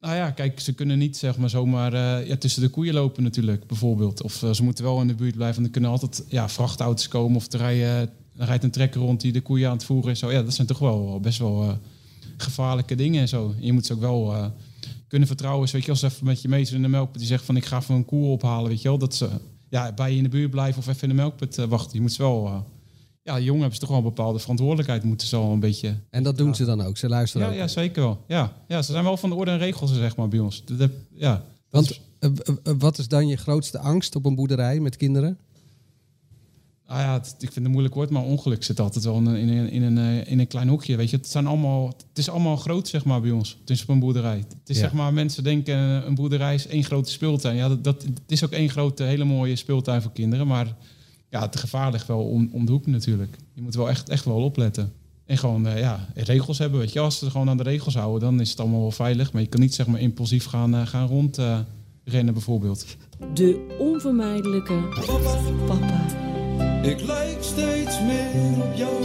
Nou ja, kijk, ze kunnen niet zeg maar zomaar eh, ja, tussen de koeien lopen natuurlijk, bijvoorbeeld. Of ze moeten wel in de buurt blijven. En er kunnen altijd ja, vrachtauto's komen of er, er rijdt een trekker rond die de koeien aan het voeren is. Zo, ja, dat zijn toch wel best wel eh, gevaarlijke dingen en zo. En je moet ze ook wel eh, kunnen vertrouwen. Weet je, als even met je meester in de melkput die zegt van ik ga even een koe ophalen, weet je wel. Dat ze ja, bij je in de buurt blijven of even in de melkput eh, wachten. Je moet ze wel... eh, ja, jongen hebben ze toch wel een bepaalde verantwoordelijkheid moeten ze al een beetje En dat doen ze dan ook? Ze luisteren ja, ook? ja, zeker wel. Ja. ja, ze zijn wel van de orde en regels, zeg maar, bij ons. Dat heb, ja. Want eh, eh, eh, wat is dan je grootste angst op een boerderij met kinderen? Ah ja, het- ik vind het een moeilijk woord, maar ongeluk zit altijd wel in een, in een, in een, eh, in een klein hoekje. Weet je, het, zijn allemaal, het is allemaal groot, zeg maar, bij ons. Het is op een boerderij. Het is Ja. zeg maar, mensen denken eh, een boerderij is één grote speeltuin. Ja, dat, dat, het is ook één grote, hele mooie speeltuin voor kinderen. Maar ja, het gevaar ligt wel om, om de hoek natuurlijk. Je moet wel echt, echt wel opletten. En gewoon eh, ja, regels hebben. Weet je, als ze gewoon aan de regels houden, dan is het allemaal wel veilig. Maar je kan niet zeg maar impulsief gaan, gaan rondrennen rennen bijvoorbeeld. De onvermijdelijke papa. Ik lijk steeds meer op jou.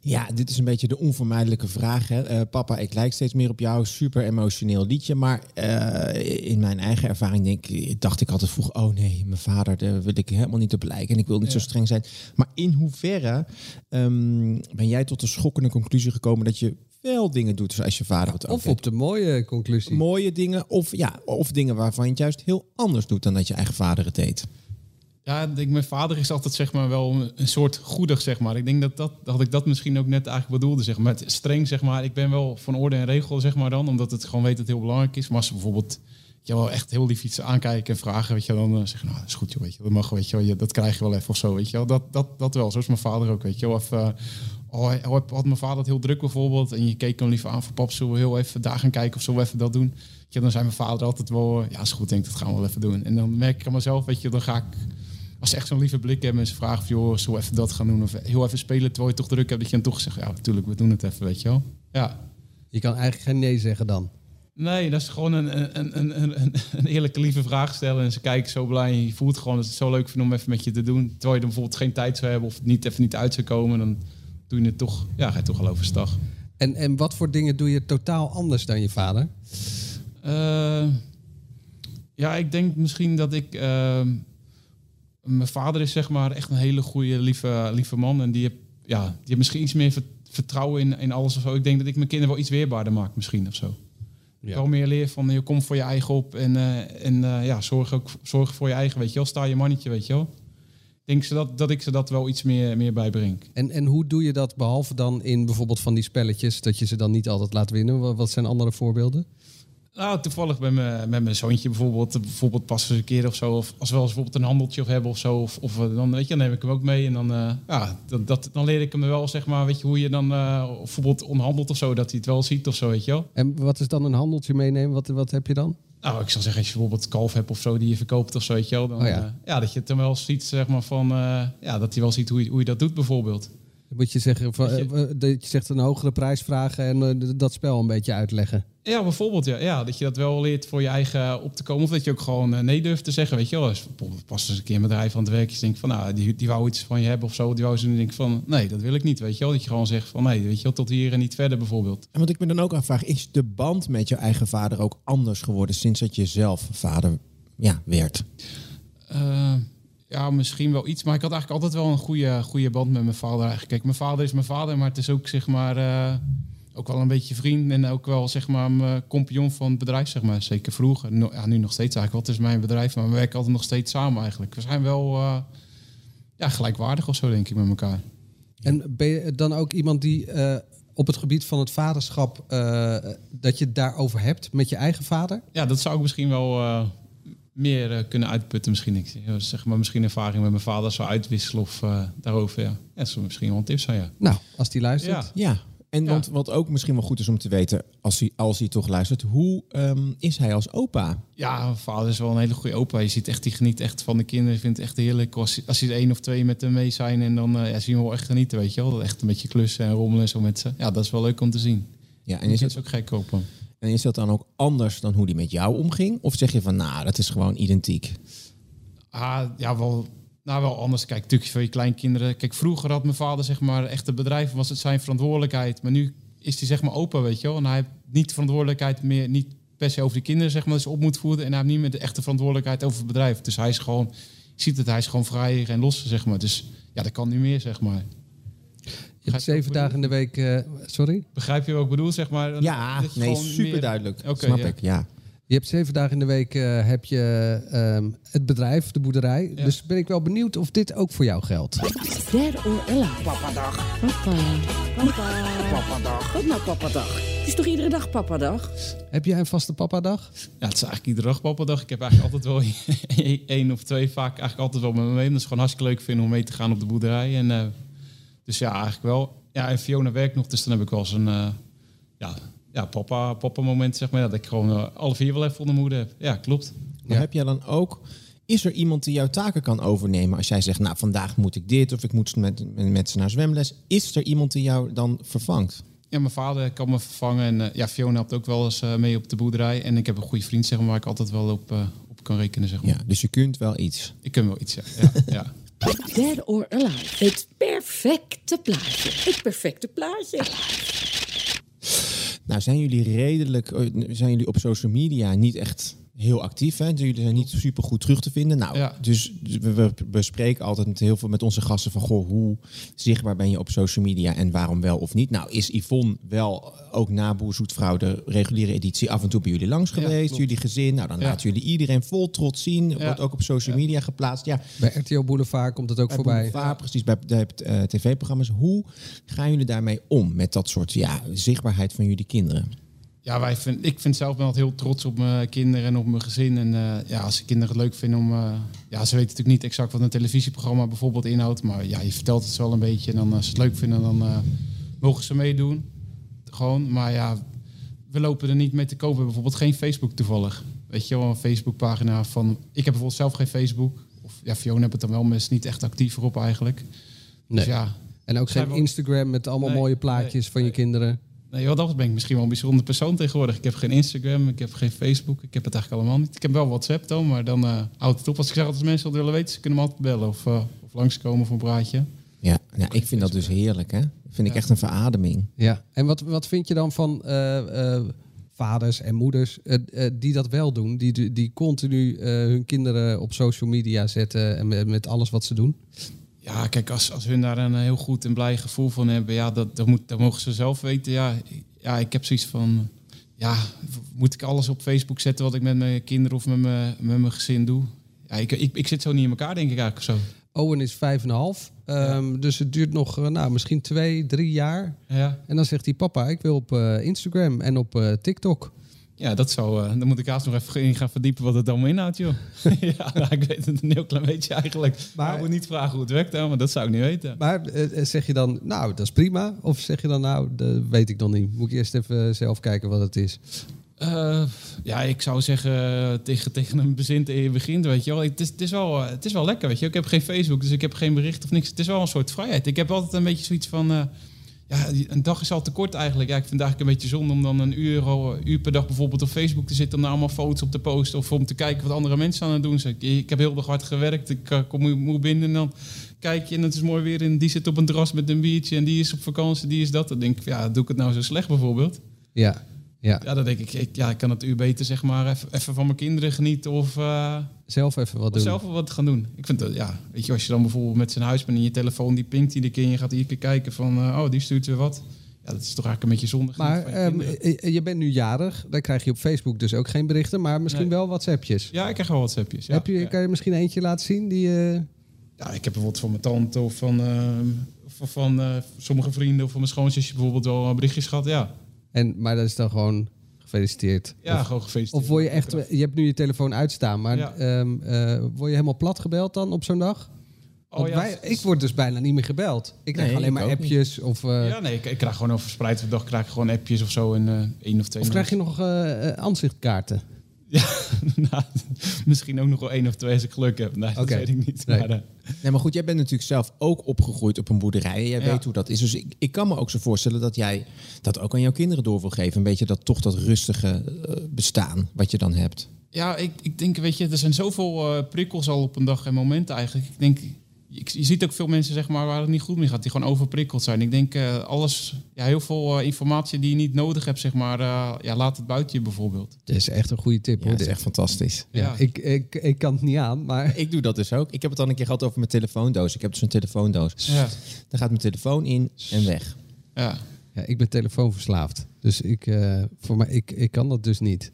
Ja, dit is een beetje de onvermijdelijke vraag. Hè? Eh, papa, ik lijk steeds meer op jou. Super emotioneel liedje. Maar eh, in mijn eigen ervaring denk, ik- dacht ik altijd vroeg... oh nee, mijn vader, daar wil ik helemaal niet op lijken. En ik wil niet zo streng zijn. Maar in hoeverre ehm, ben jij tot de schokkende conclusie gekomen... dat je wel dingen doet zoals je vader het ook Of op de mooie conclusie? Mooie dingen of, ja, of dingen waarvan je het juist heel anders doet... dan dat je eigen vader het deed. Ja, denk, mijn vader is altijd zeg maar wel een soort goedig, zeg maar. Ik denk dat, dat, dat ik dat misschien ook net eigenlijk bedoelde, zeg maar. Streng, zeg maar. Ik ben wel van orde en regel, zeg maar dan. Omdat het gewoon weet dat het heel belangrijk is. Maar als ze bijvoorbeeld je wel echt heel lief iets aankijken en vragen, weet je. Dan eh, zeggen, nou, dat is goed, joh, weet je. Dat mag, weet je wel. Dat krijg je wel even of zo, weet je wel. Dat, dat, dat wel. Zo is mijn vader ook, weet je wel. Of, eh, oh, hij- had mijn vader het heel druk bijvoorbeeld. En je keek hem liever aan van pap, zullen we heel even daar gaan kijken of zullen we even dat doen? Je, dan zei mijn vader altijd wel, ja, is goed, denk ik, dat gaan we wel even doen. En dan merk ik aan mezelf, weet je, dan ga ik als ze echt zo'n lieve blik hebben en ze vragen of joh, zullen we even dat gaan doen of heel even spelen terwijl je toch druk hebt, dat je dan toch zegt, ja, natuurlijk, we doen het even, weet je wel. Ja. Je kan eigenlijk geen nee zeggen dan. Nee, dat is gewoon een, een, een, een, een, eerlijke, lieve vraag stellen. En ze kijken zo blij en je voelt gewoon dat ze het zo leuk vinden om even met je te doen. Terwijl je dan bijvoorbeeld geen tijd zou hebben of niet, even niet uit zou komen, dan doe je het toch, ja, ga je toch al overstag. En, en wat voor dingen doe je totaal anders dan je vader? Eh, ja, ik denk misschien dat ik. ehm, mijn vader is zeg maar echt een hele goede, lieve, lieve man. En die heeft, ja, die heeft misschien iets meer vert- vertrouwen in, in alles of zo. Ik denk dat ik mijn kinderen wel iets weerbaarder maak, misschien of zo. Wel meer leer van je komt voor je eigen op en, eh, en eh, ja, zorg ook zorg voor je eigen, weet je wel. Sta je mannetje, weet je wel. Denk ze dat, dat ik ze dat wel iets meer, meer bijbreng. En, en hoe doe je dat behalve dan in bijvoorbeeld van die spelletjes, dat je ze dan niet altijd laat winnen? Wat zijn andere voorbeelden? Nou, toevallig met mijn, met mijn zoontje bijvoorbeeld, bijvoorbeeld pas eens een keer of zo. Of als we wel eens bijvoorbeeld een handeltje of hebben of zo. Of, of eh, dan, weet je, dan neem ik hem ook mee. En dan, eh, ja, dat, dat, dan leer ik hem wel, zeg maar, weet je, hoe je dan eh, bijvoorbeeld onhandelt of zo. Dat hij het wel ziet of zo, weet je wel. En wat is dan een handeltje meenemen? Wat, wat heb je dan? Nou, ik zal zeggen, als je bijvoorbeeld kalf hebt of zo die je verkoopt of zo, weet je wel. Dan, Oh ja. dat je het dan wel ziet, zeg maar, van... ja, dat hij wel ziet hoe je, hoe je dat doet bijvoorbeeld. Dan moet je zeggen, van, Dat je- eh, eh, dat je zegt een hogere prijs vragen en eh, dat spel een beetje uitleggen. Ja, bijvoorbeeld, ja. ja. Dat je dat wel leert voor je eigen op te komen. Of dat je ook gewoon nee durft te zeggen, weet je wel. Als pas eens een keer een bedrijf aan het werk is, denk ik van, nou, die, die wou iets van je hebben of zo. Die wou ze, denk ik van, nee, dat wil ik niet, weet je wel. Dat je gewoon zegt van, nee, weet je wel, tot hier en niet verder bijvoorbeeld. En wat ik me dan ook afvraag, is de band met je eigen vader ook anders geworden sinds dat je zelf vader ja, werd? Ja, misschien wel iets. Maar ik had eigenlijk altijd wel een goede, goede band met mijn vader eigenlijk. Kijk, mijn vader is mijn vader, maar het is ook zeg maar... eh, ook wel een beetje vriend en ook wel zeg maar mijn compagnon van het bedrijf, zeg maar. Zeker vroeger. No- ja, nu nog steeds eigenlijk. Wat is mijn bedrijf? Maar we werken altijd nog steeds samen eigenlijk. We zijn wel eh, ja, gelijkwaardig of zo, denk ik, met elkaar. En ben je dan ook iemand die eh, op het gebied van het vaderschap, dat je het daarover hebt met je eigen vader? Ja, dat zou ik misschien wel meer eh, kunnen uitputten. Misschien, ik, ja, zeg maar, misschien ervaring met mijn vader zou uitwisselen of eh, daarover. Ja. ja, dat zou misschien wel een tip zijn, ja. Nou, als die luistert. Ja. Ja, en Ja. Want, wat ook misschien wel goed is om te weten, als hij, als hij toch luistert, hoe ehm, is hij als opa? Ja, mijn vader is wel een hele goede opa. Je ziet echt, die geniet echt van de kinderen. Vindt het echt heerlijk. Als, als hij er één of twee met hem mee zijn en dan eh, ja, zien we wel echt genieten, weet je wel. Echt een beetje klussen en rommelen en zo met ze. Ja, dat is wel leuk om te zien. Ja, en En is, is het, ook gek op hem. En is dat dan ook anders dan hoe hij met jou omging? Of zeg je van, nou, dat is gewoon identiek? Ah, ja, wel, nou, wel anders. Kijk, natuurlijk voor je kleinkinderen. Kijk, vroeger had mijn vader, zeg maar, echt het bedrijf was het zijn verantwoordelijkheid. Maar nu is hij, zeg maar, opa, weet je wel. En hij heeft niet de verantwoordelijkheid meer, niet per se over de kinderen, zeg maar, dat ze op moet voeden. En hij heeft niet meer de echte verantwoordelijkheid over het bedrijf. Dus hij is gewoon, je ziet het, hij is gewoon vrijer en los, zeg maar. Dus ja, dat kan nu meer, zeg maar. Je hebt zeven dagen in de week. eh, sorry? Begrijp je wat ik bedoel, zeg maar? Ja, nee, super meer- duidelijk. Oké, Snap ja. ik, ja. Je hebt zeven dagen in de week eh, heb je ehm, het bedrijf, de boerderij. Ja. Dus ben ik wel benieuwd of dit ook voor jou geldt. Dead or alive. Papadag. Papa. Papa. Papadag. Wat nou papadag? Het is toch iedere dag papadag? Heb jij een vaste papadag? Ja, het is eigenlijk iedere dag papadag. Ik heb eigenlijk altijd wel één of twee vaak eigenlijk altijd wel met me mee. Dat is gewoon hartstikke leuk vinden om mee te gaan op de boerderij. En, eh, dus ja, eigenlijk wel. Ja, en Fiona werkt nog, dus dan heb ik wel eens een eh, ja, ja, papa, papa moment, zeg maar. Ja, dat ik gewoon eh, alle vier wel even onder moeder heb. Ja, klopt. Maar heb jij dan ook... Is er iemand die jouw taken kan overnemen? Als jij zegt, nou, vandaag moet ik dit... of ik moet met, met, met ze naar zwemles. Is er iemand die jou dan vervangt? Ja, mijn vader kan me vervangen. En eh, ja, Fiona helpt ook wel eens mee op de boerderij. En ik heb een goede vriend, zeg maar, waar ik altijd wel op, op kan rekenen, zeg maar. Ja, dus je kunt wel iets. Ik kan wel iets ja. ja. Dead or alive. Het perfecte plaatje. Het perfecte plaatje. Nou, zijn jullie redelijk... eh, Zijn jullie op social media niet echt heel actief? Hè? Jullie zijn niet super goed terug te vinden. Nou, Ja. dus we, we bespreken altijd met heel veel met onze gasten van... Goh, hoe zichtbaar ben je op social media en waarom wel of niet? Nou, is Yvonne wel ook na Boer Zoetvrouw... de reguliere editie af en toe bij jullie langs geweest? jullie gezin? Nou, dan Ja. laten jullie iedereen vol trots zien. Ja. Wordt ook op social media geplaatst. Ja, Bij RTL Boulevard komt het ook bij voorbij. Boulevard, precies, bij de eh, tv-programma's. Hoe gaan jullie daarmee om met dat soort ja, zichtbaarheid van jullie kinderen? Ja, wij vind, ik vind zelf ben altijd heel trots op mijn kinderen en op mijn gezin. En eh, ja, als de kinderen het leuk vinden om... eh, ja, ze weten natuurlijk niet exact wat een televisieprogramma bijvoorbeeld inhoudt. Maar ja, je vertelt het wel een beetje. En dan als ze het leuk vinden, dan eh, mogen ze meedoen. Gewoon, maar ja, we lopen er niet mee te kopen. We hebben bijvoorbeeld geen Facebook toevallig. Weet je wel, een Facebookpagina van... Ik heb bijvoorbeeld zelf geen Facebook. Of ja, Fiona heeft het dan wel, maar is niet echt actief erop eigenlijk. Nee. Dus ja, En ook Zijn Instagram met allemaal Nee, mooie plaatjes nee, van je nee. kinderen. Nee, wat dat ben ik misschien wel een bijzonder persoon tegenwoordig. Ik heb geen Instagram, ik heb geen Facebook, ik heb het eigenlijk allemaal niet. Ik heb wel WhatsApp dan, maar dan eh houdt het op. Als ik zeg dat als mensen wat willen weten, ze kunnen me altijd bellen of, eh, of langskomen voor een praatje. Ja, nou, ik vind dat dus heerlijk, hè? Vind ik Ja. echt een verademing. Ja. En wat, wat vind je dan van eh, eh, vaders en moeders die dat wel doen? Die, die, continu eh, hun kinderen op social media zetten en met, met alles wat ze doen? Ja, kijk, als, als hun daar een heel goed en blij gevoel van hebben, ja, dat, dat, moet, dat mogen ze zelf weten. Ja, ja, ik heb zoiets van, ja, moet ik alles op Facebook zetten wat ik met mijn kinderen of met mijn, met mijn gezin doe? Ja, ik, ik, ik zit zo niet in elkaar, denk ik eigenlijk zo. Owen is vijf en een half. Ehm, Dus het duurt nog eh, nou, misschien twee, drie jaar. Ja, En dan zegt hij, papa, ik wil op eh, Instagram en op eh, TikTok. Ja dat zou, eh, dan moet ik haast nog even in gaan verdiepen wat het allemaal inhoudt, joh. ja, nou, ik weet het een heel klein beetje eigenlijk. Maar ik moet niet vragen hoe het werkt, hè, maar dat zou ik niet weten. Maar eh, eh, zeg je dan, nou, dat is prima? Of zeg je dan, nou, dat weet ik nog niet. Moet ik eerst even zelf kijken wat het is? Ja, ik zou zeggen tegen, tegen een bezint in je begint, weet je wel. Het is, het, is wel, het is wel lekker, weet je. Ik heb geen Facebook, dus ik heb geen bericht of niks. Het is wel een soort vrijheid. Ik heb altijd een beetje zoiets van... ja, een dag is al te kort eigenlijk. Ja, ik vind het eigenlijk een beetje zonde om dan een uur, uur per dag bijvoorbeeld op Facebook te zitten... om daar allemaal foto's op te posten of om te kijken wat andere mensen aan het doen zijn. Ik, heb heel erg hard gewerkt, ik eh, kom moe binnen en dan kijk je en het is mooi weer... en die zit op een terras met een biertje en die is op vakantie, die is dat. Dan denk ik, ja, doe ik het nou zo slecht bijvoorbeeld? Ja, ja. Ja, dan denk ik, ik, ja, ik kan het uur beter zeg maar even, even van mijn kinderen genieten of, eh, Zelf even wat of doen. zelf wat gaan doen. Ik vind dat, ja, weet je, als je dan bijvoorbeeld met zijn huis bent en je telefoon die pinkt iedere keer en je gaat iedere keer kijken van, eh, oh, die stuurt weer wat. Ja, dat is toch eigenlijk een beetje zonde. Maar ehm, eh, je bent nu jarig. Dan krijg je op Facebook dus ook geen berichten. Maar misschien Nee. wel WhatsAppjes. Ja, ik krijg wel WhatsAppjes. Ja, Heb je, ja. Kan je misschien eentje laten zien? Die, ja, ik heb bijvoorbeeld van mijn tante of van, ehm, of van sommige vrienden of van mijn schoonzusje bijvoorbeeld wel een berichtjes gehad. Ja, en, maar dat is dan gewoon gefeliciteerd. ja Of- gewoon gefeliciteerd. Of word je echt, je hebt nu je telefoon uitstaan, maar Ja. ehm, eh, word je helemaal plat gebeld dan op zo'n dag? Oh, ja, wij, ik word dus bijna niet meer gebeld. Ik krijg Nee, alleen ik maar appjes of, eh, Ja, nee, ik, ik krijg gewoon over verspreid per dag krijg ik gewoon appjes of zo in eh één of twee of krijg je nog eh, eh, aanzichtkaarten. Ja, nou, misschien ook nog wel één of twee als ik geluk heb. Nee, dat weet ik niet. Nee. Maar, eh, Nee, maar goed, jij bent natuurlijk zelf ook opgegroeid op een boerderij. Jij Ja. weet hoe dat is. Dus ik, ik kan me ook zo voorstellen dat jij dat ook aan jouw kinderen door wil geven. Een beetje dat toch dat rustige eh, bestaan wat je dan hebt. ja, ik, ik denk, weet je, er zijn zoveel eh, prikkels al op een dag en momenten eigenlijk. Ik denk, je ziet ook veel mensen zeg maar, waar het niet goed mee gaat, die gewoon overprikkeld zijn. Ik denk, eh, alles, ja, heel veel eh, informatie die je niet nodig hebt, zeg maar, eh, ja, laat het buiten je bijvoorbeeld. Dat is echt een goede tip Ja, hoor. dat is echt fantastisch. Ja, Ja. Ik, ik, ik kan het niet aan, maar Ik doe dat dus ook. Ik heb het al een keer gehad over mijn telefoondoos. Ik heb dus een telefoondoos. Ja, Daar gaat mijn telefoon in en weg. ja. ja, ik ben telefoonverslaafd. Dus ik, eh, voor mij, ik, ik kan dat dus niet.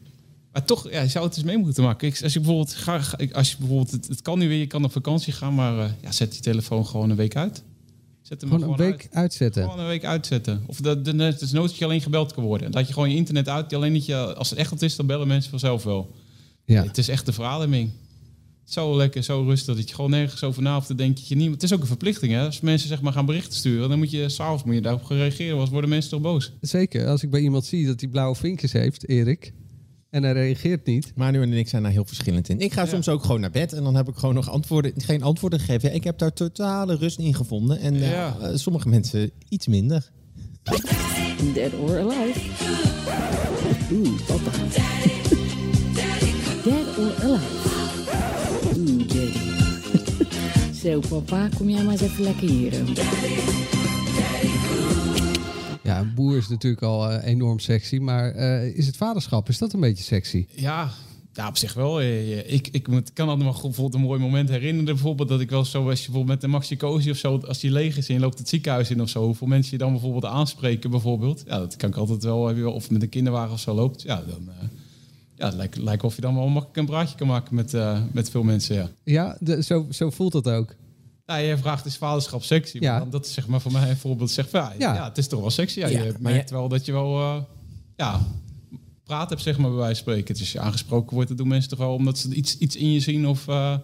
Maar toch, ja, je zou het eens mee moeten maken. Ik, als je bijvoorbeeld, ga, als je bijvoorbeeld het, het kan nu weer, je kan op vakantie gaan, maar eh, ja, zet die telefoon gewoon een week uit. Zet hem Gewoon een week uit. uitzetten. Gewoon een week uitzetten. Of dat de, is nooit dat je alleen gebeld kan worden. Laat je gewoon je internet uit. Alleen dat je, als het echt wat is, dan bellen mensen vanzelf wel. Ja. Het is echt de verademing. Zo lekker, zo rustig. Dat je gewoon nergens over na hoeft te denken. Dat je niet, het is ook een verplichting. Hè? Als mensen zeg maar, gaan berichten sturen, dan moet je s'avonds moet je daarop gaan reageren. Anders worden mensen toch boos. Zeker, als ik bij iemand zie dat hij blauwe vinkjes heeft, Erik, en hij reageert niet. Manu en ik zijn daar heel verschillend in. Ik ga soms ook gewoon naar bed en dan heb ik gewoon nog antwoorden, geen antwoorden gegeven. Ja, ik heb daar totale rust in gevonden. En eh, Ja. eh, sommige mensen iets minder. Dead or Alive. Oeh, papa. Dead or Alive. Oeh, Daddy. Zo, papa, kom jij maar eens even lekker hier. eh. Ja, een boer is natuurlijk al eh, enorm sexy, maar eh, is het vaderschap, is dat een beetje sexy? Ja, ja op zich wel. Eh, Ik, ik kan altijd nog bijvoorbeeld een mooi moment herinneren. Bijvoorbeeld dat ik wel zo, als je bijvoorbeeld met de Maxi Cosi of zo, als die leeg is en je loopt het ziekenhuis in of zo, hoeveel mensen je dan bijvoorbeeld aanspreken bijvoorbeeld. Ja, dat kan ik altijd wel, of met een kinderwagen of zo loopt. Ja, dan ja, het lijkt, lijkt of je dan wel makkelijk een praatje kan maken met, met veel mensen, ja. Ja, de, zo, zo voelt dat ook. Ja, je vraagt is vaderschap sexy. Ja. dan, dat is zeg maar voor mij een voorbeeld. Zeg, van, ja, Ja. ja. het is toch wel sexy. Ja, Ja, je maar merkt wel dat je wel eh, ja, praat hebt, zeg maar, bij wijze van spreken. Dus als je aangesproken wordt, dat doen mensen toch wel omdat ze iets, iets in je zien of, eh,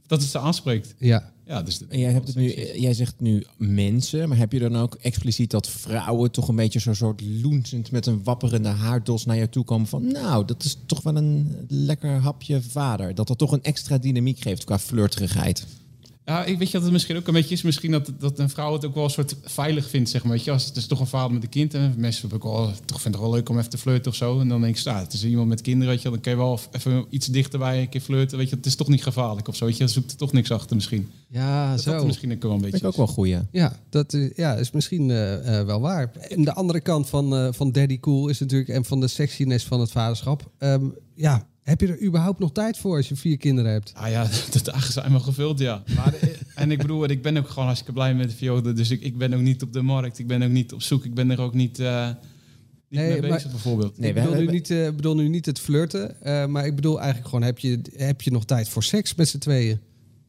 of dat het ze aanspreekt. Ja. Ja, dus En jij, hebt het nu, jij zegt nu mensen, maar heb je dan ook expliciet dat vrouwen toch een beetje zo'n soort loensend met een wapperende haardos naar je toe komen van nou, dat is toch wel een lekker hapje vader. Dat dat toch een extra dynamiek geeft qua flirterigheid. Ja, ik weet je dat het misschien ook een beetje is. Misschien dat, dat een vrouw het ook wel een soort veilig vindt, zeg maar. Weet je, als het is toch een vader met een kind. En mensen hebben ook wel, toch vinden het wel leuk om even te flirten of zo. En dan denk ik, nou, het is iemand met kinderen, weet je. Dan kan je wel even iets dichterbij een keer flirten. Weet je, het is toch niet gevaarlijk of zo. Weet je, zoekt er toch niks achter misschien. Ja, Dat zo. dat er misschien ook wel een beetje Vind ik ook is. wel goeie. Ja, dat eh, ja, is misschien eh, eh, wel waar. En de andere kant van, eh, van Daddy Cool is natuurlijk... en van de sexiness van het vaderschap. Ehm, ja, heb je er überhaupt nog tijd voor als je vier kinderen hebt? Ah ja, de dagen zijn wel gevuld, ja. Maar, de- en ik bedoel, ik ben ook gewoon hartstikke blij met de Fiode. Dus ik, ik ben ook niet op de markt. Ik ben ook niet op zoek. Ik ben er ook niet, eh, niet Nee, mee maar- bezig, bijvoorbeeld. Nee, ik we bedoel nu, hebben- niet, eh, bedoel nu niet het flirten, eh, maar ik bedoel eigenlijk gewoon... Heb je, heb je nog tijd voor seks met z'n tweeën?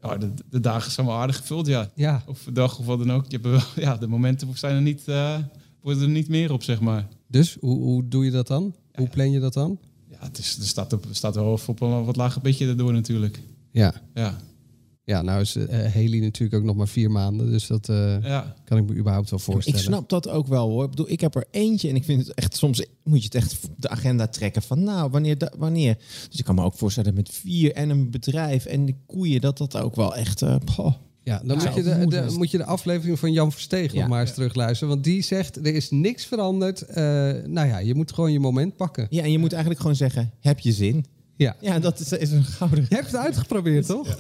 Ja, de, de dagen zijn wel aardig gevuld, ja. Ja, Of de dag of wat dan ook. Je hebt wel, ja, de momenten zijn er niet, eh, worden er niet meer op, zeg maar. dus hoe, hoe doe je dat dan? Hoe plan je dat dan? Ja, het is, er staat, op, staat wel op een wat lager beetje erdoor natuurlijk. Ja. Ja. Ja, nou is eh Haley natuurlijk ook nog maar vier maanden. Dus dat eh, Ja. kan ik me überhaupt wel Ik voorstellen. snap dat ook wel hoor. Ik bedoel, ik heb er eentje en ik vind het echt soms moet je het echt op de agenda trekken van nou wanneer da- wanneer. Dus ik kan me ook voorstellen met vier en een bedrijf en de koeien dat dat ook wel echt. eh, poh. Ja, dan moet, je de, de, moet je de aflevering van Jan Versteeg Ja. nog maar eens terugluisteren. Want die zegt, er is niks veranderd. Eh, nou ja, je moet gewoon je moment pakken. Ja, en je moet eigenlijk gewoon zeggen: heb je zin? Ja. Ja, dat is, is een gouden. Je hebt het uitgeprobeerd, toch?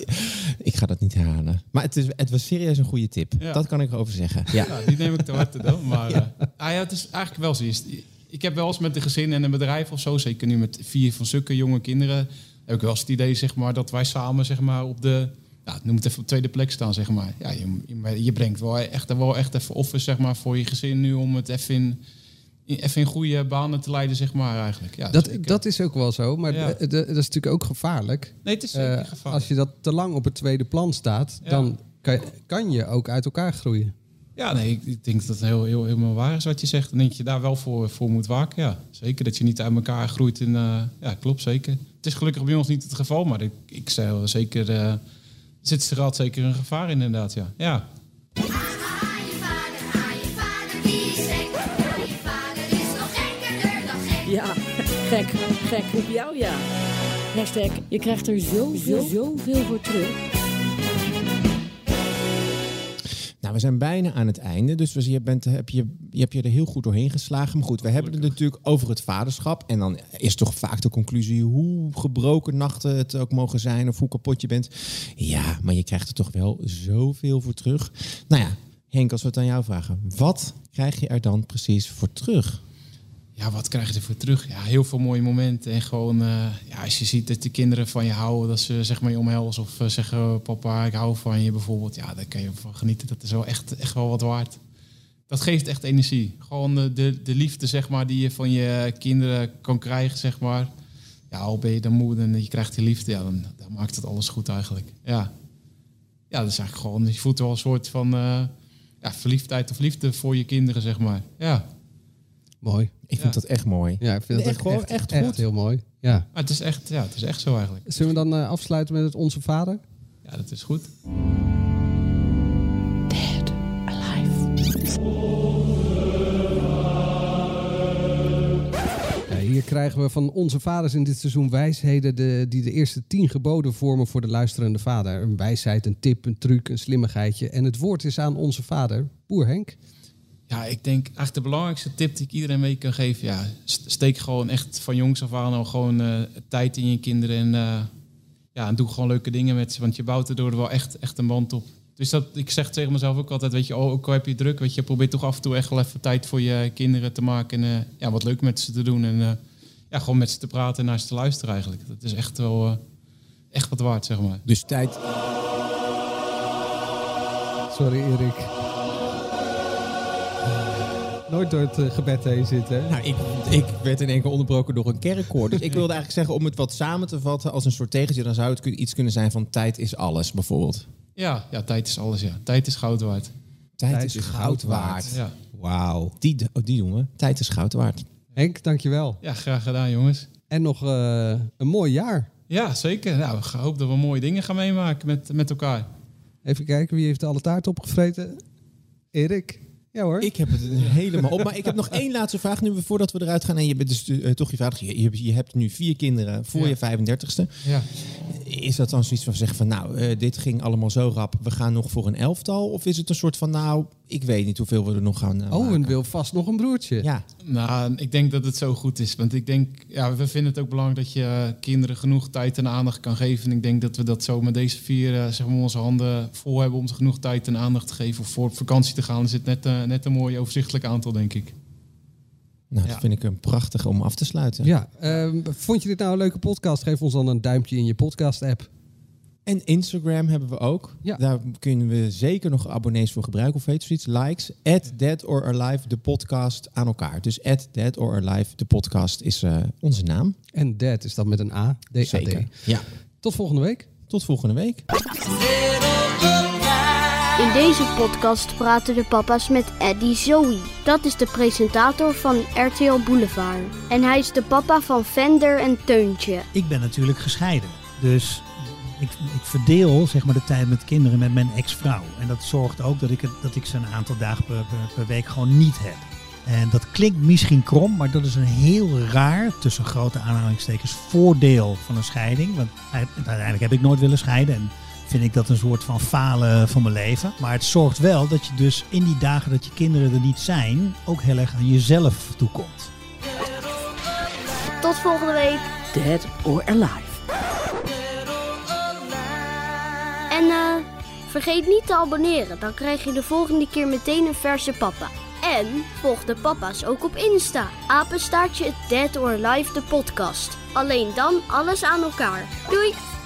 Ik ga dat niet herhalen. Maar het, is, het was serieus een goede tip. Ja. Dat kan ik erover zeggen. Ja. Ja, die neem ik te harte dan. Maar ja. Ah, ja, het is eigenlijk wel zo. Je- Ik heb wel eens met een gezin en een bedrijf of zo, zeker nu met vier van zulke jonge kinderen, heb ik wel eens het idee zeg maar, dat wij samen zeg maar, op de, ja, noem het even op tweede plek staan. Zeg maar. ja, je, je, je brengt wel echt, wel echt even offers zeg maar, voor je gezin nu om het even in, even in goede banen te leiden, zeg maar, eigenlijk. Ja, Dat, zeker. dat is ook wel zo, maar Ja. dat is natuurlijk ook gevaarlijk. Nee, het is zeker Eh, gevaarlijk. Als je dat te lang op het tweede plan staat, Ja. dan kan, kan je ook uit elkaar groeien. Ja, nee, ik, ik denk dat het heel, heel, helemaal waar is wat je zegt. En denk je daar wel voor, voor moet waken. Ja, zeker dat je niet uit elkaar groeit. In, eh, ja, klopt zeker. Het is gelukkig bij ons niet het geval, maar ik, ik zei wel zeker. eh zit er altijd zeker een gevaar in, inderdaad. Ja. ja. Ja, gek, gek op jou, ja. Hashtag, je krijgt er zoveel, zoveel voor terug. Nou, we zijn bijna aan het einde. Dus we- je, bent, heb je, je hebt je er heel goed doorheen geslagen. Maar goed, we hebben het natuurlijk over het vaderschap. En dan is toch vaak de conclusie hoe gebroken nachten het ook mogen zijn. Of hoe kapot je bent. Ja, maar je krijgt er toch wel zoveel voor terug. Nou ja, Henk, als we het aan jou vragen. Wat krijg je er dan precies voor terug? Ja, wat krijg je ervoor terug? Ja, heel veel mooie momenten. En gewoon, eh, ja, als je ziet dat de kinderen van je houden, dat ze zeg maar je omhelzen of eh, zeggen: Papa, ik hou van je bijvoorbeeld. Ja, daar kan je van genieten. Dat is wel echt, echt wel wat waard. Dat geeft echt energie. Gewoon eh, de, de liefde, zeg maar, die je van je kinderen kan krijgen, zeg maar. Ja, al ben je dan moe en je krijgt die liefde, ja, dan, dan maakt het alles goed eigenlijk. Ja. ja, dat is eigenlijk gewoon, je voelt wel een soort van ja, verliefdheid of liefde voor je kinderen, zeg maar. Ja. Mooi. Ik vind Ja. dat echt mooi. Ja, ik vind dat echt gewoon echt, echt goed. heel mooi. Ja. Maar het is echt, ja, het is echt zo eigenlijk. Zullen we dan eh, afsluiten met het Onze Vader? Ja, dat is goed. Ja, hier krijgen we van onze vaders in dit seizoen wijsheden de, die de eerste tien geboden vormen voor de luisterende vader. Een wijsheid, een tip, een truc, een slimmigheidje. En het woord is aan onze vader, Boer Henk. Ja, ik denk eigenlijk de belangrijkste tip die ik iedereen mee kan geven, ja, st- steek gewoon echt van jongs af aan al gewoon eh, tijd in je kinderen en, eh, ja, en doe gewoon leuke dingen met ze, want je bouwt er wel echt, echt een band op. Dus dat, ik zeg tegen mezelf ook altijd, weet je, oh, ook al heb je druk, weet je, probeer toch af en toe echt wel even tijd voor je kinderen te maken en eh, ja, wat leuk met ze te doen en ja, gewoon met ze te praten en naar ze te luisteren eigenlijk. Dat is echt wel, echt wat waard, zeg maar. Dus tijd. Sorry Erik. Nooit door het eh, gebed heen zitten. Nou, ik, ik werd in één keer onderbroken door een kerkkoor. Dus ik wilde eigenlijk zeggen, om het wat samen te vatten als een soort tegentje, dan zou het iets kunnen zijn van tijd is alles, bijvoorbeeld. Ja, ja, tijd is alles, ja. Tijd is goud waard. Tijd, Tijd is, is goud waard. Ja, Wauw. Die, oh, die we. Tijd is goud waard. Henk, dankjewel. ja graag gedaan, jongens. En nog eh, een mooi jaar. Ja, zeker. Nou, ik hoop dat we mooie dingen gaan meemaken met, met elkaar. Even kijken, wie heeft alle taart opgevreten? Erik. Ja hoor. Ik heb het helemaal op. Maar ik heb nog één laatste vraag nu voordat we eruit gaan. En je bent dus eh, toch je vader. Je, je, je hebt nu vier kinderen voor Ja. je 35ste. Ja. Is dat dan zoiets van zeggen van nou, eh, dit ging allemaal zo rap. We gaan nog voor een elftal? Of is het een soort van nou, ik weet niet hoeveel we er nog gaan eh, Owen maken? wil vast nog een broertje. Ja, Nou, ik denk dat het zo goed is. Want ik denk, ja, we vinden het ook belangrijk dat je kinderen genoeg tijd en aandacht kan geven. En ik denk dat we dat zo met deze vier, eh, zeg maar, onze handen vol hebben om ze genoeg tijd en aandacht te geven. Of voor op vakantie te gaan, is het net, net een mooi overzichtelijk aantal, denk ik. Nou dat vind ik een prachtig om af te sluiten. Ja, ehm, vond je dit nou een leuke podcast? Geef ons dan een duimpje in je podcast-app. En Instagram hebben we ook. Ja. Daar kunnen we zeker nog abonnees voor gebruiken. Of heet zoiets? Likes. At Dead or Alive, de podcast aan elkaar. Dus at Dead or Alive, de podcast is eh, onze naam. En Dad is dat met een A. D-A-D. Zeker. Ja. Tot volgende week. Tot volgende week. In deze podcast praten de papa's met Eddie Zoe. Dat is de presentator van RTL Boulevard. En hij is de papa van Vender en Teuntje. Ik ben natuurlijk gescheiden. Dus ik, ik verdeel zeg maar, de tijd met kinderen met mijn ex-vrouw. En dat zorgt ook dat ik, dat ik ze een aantal dagen per, per, per week gewoon niet heb. En dat klinkt misschien krom, maar dat is een heel raar, tussen grote aanhalingstekens, voordeel van een scheiding. Want uiteindelijk heb ik nooit willen scheiden en vind ik dat een soort van falen van mijn leven. Maar het zorgt wel dat je dus in die dagen dat je kinderen er niet zijn, ook heel erg aan jezelf toekomt. Tot volgende week. Dead or Alive. En eh, vergeet niet te abonneren, dan krijg je de volgende keer meteen een verse papa. En volg de papa's ook op Insta. Apenstaartje Dead or Alive de podcast. Alleen dan alles aan elkaar. Doei!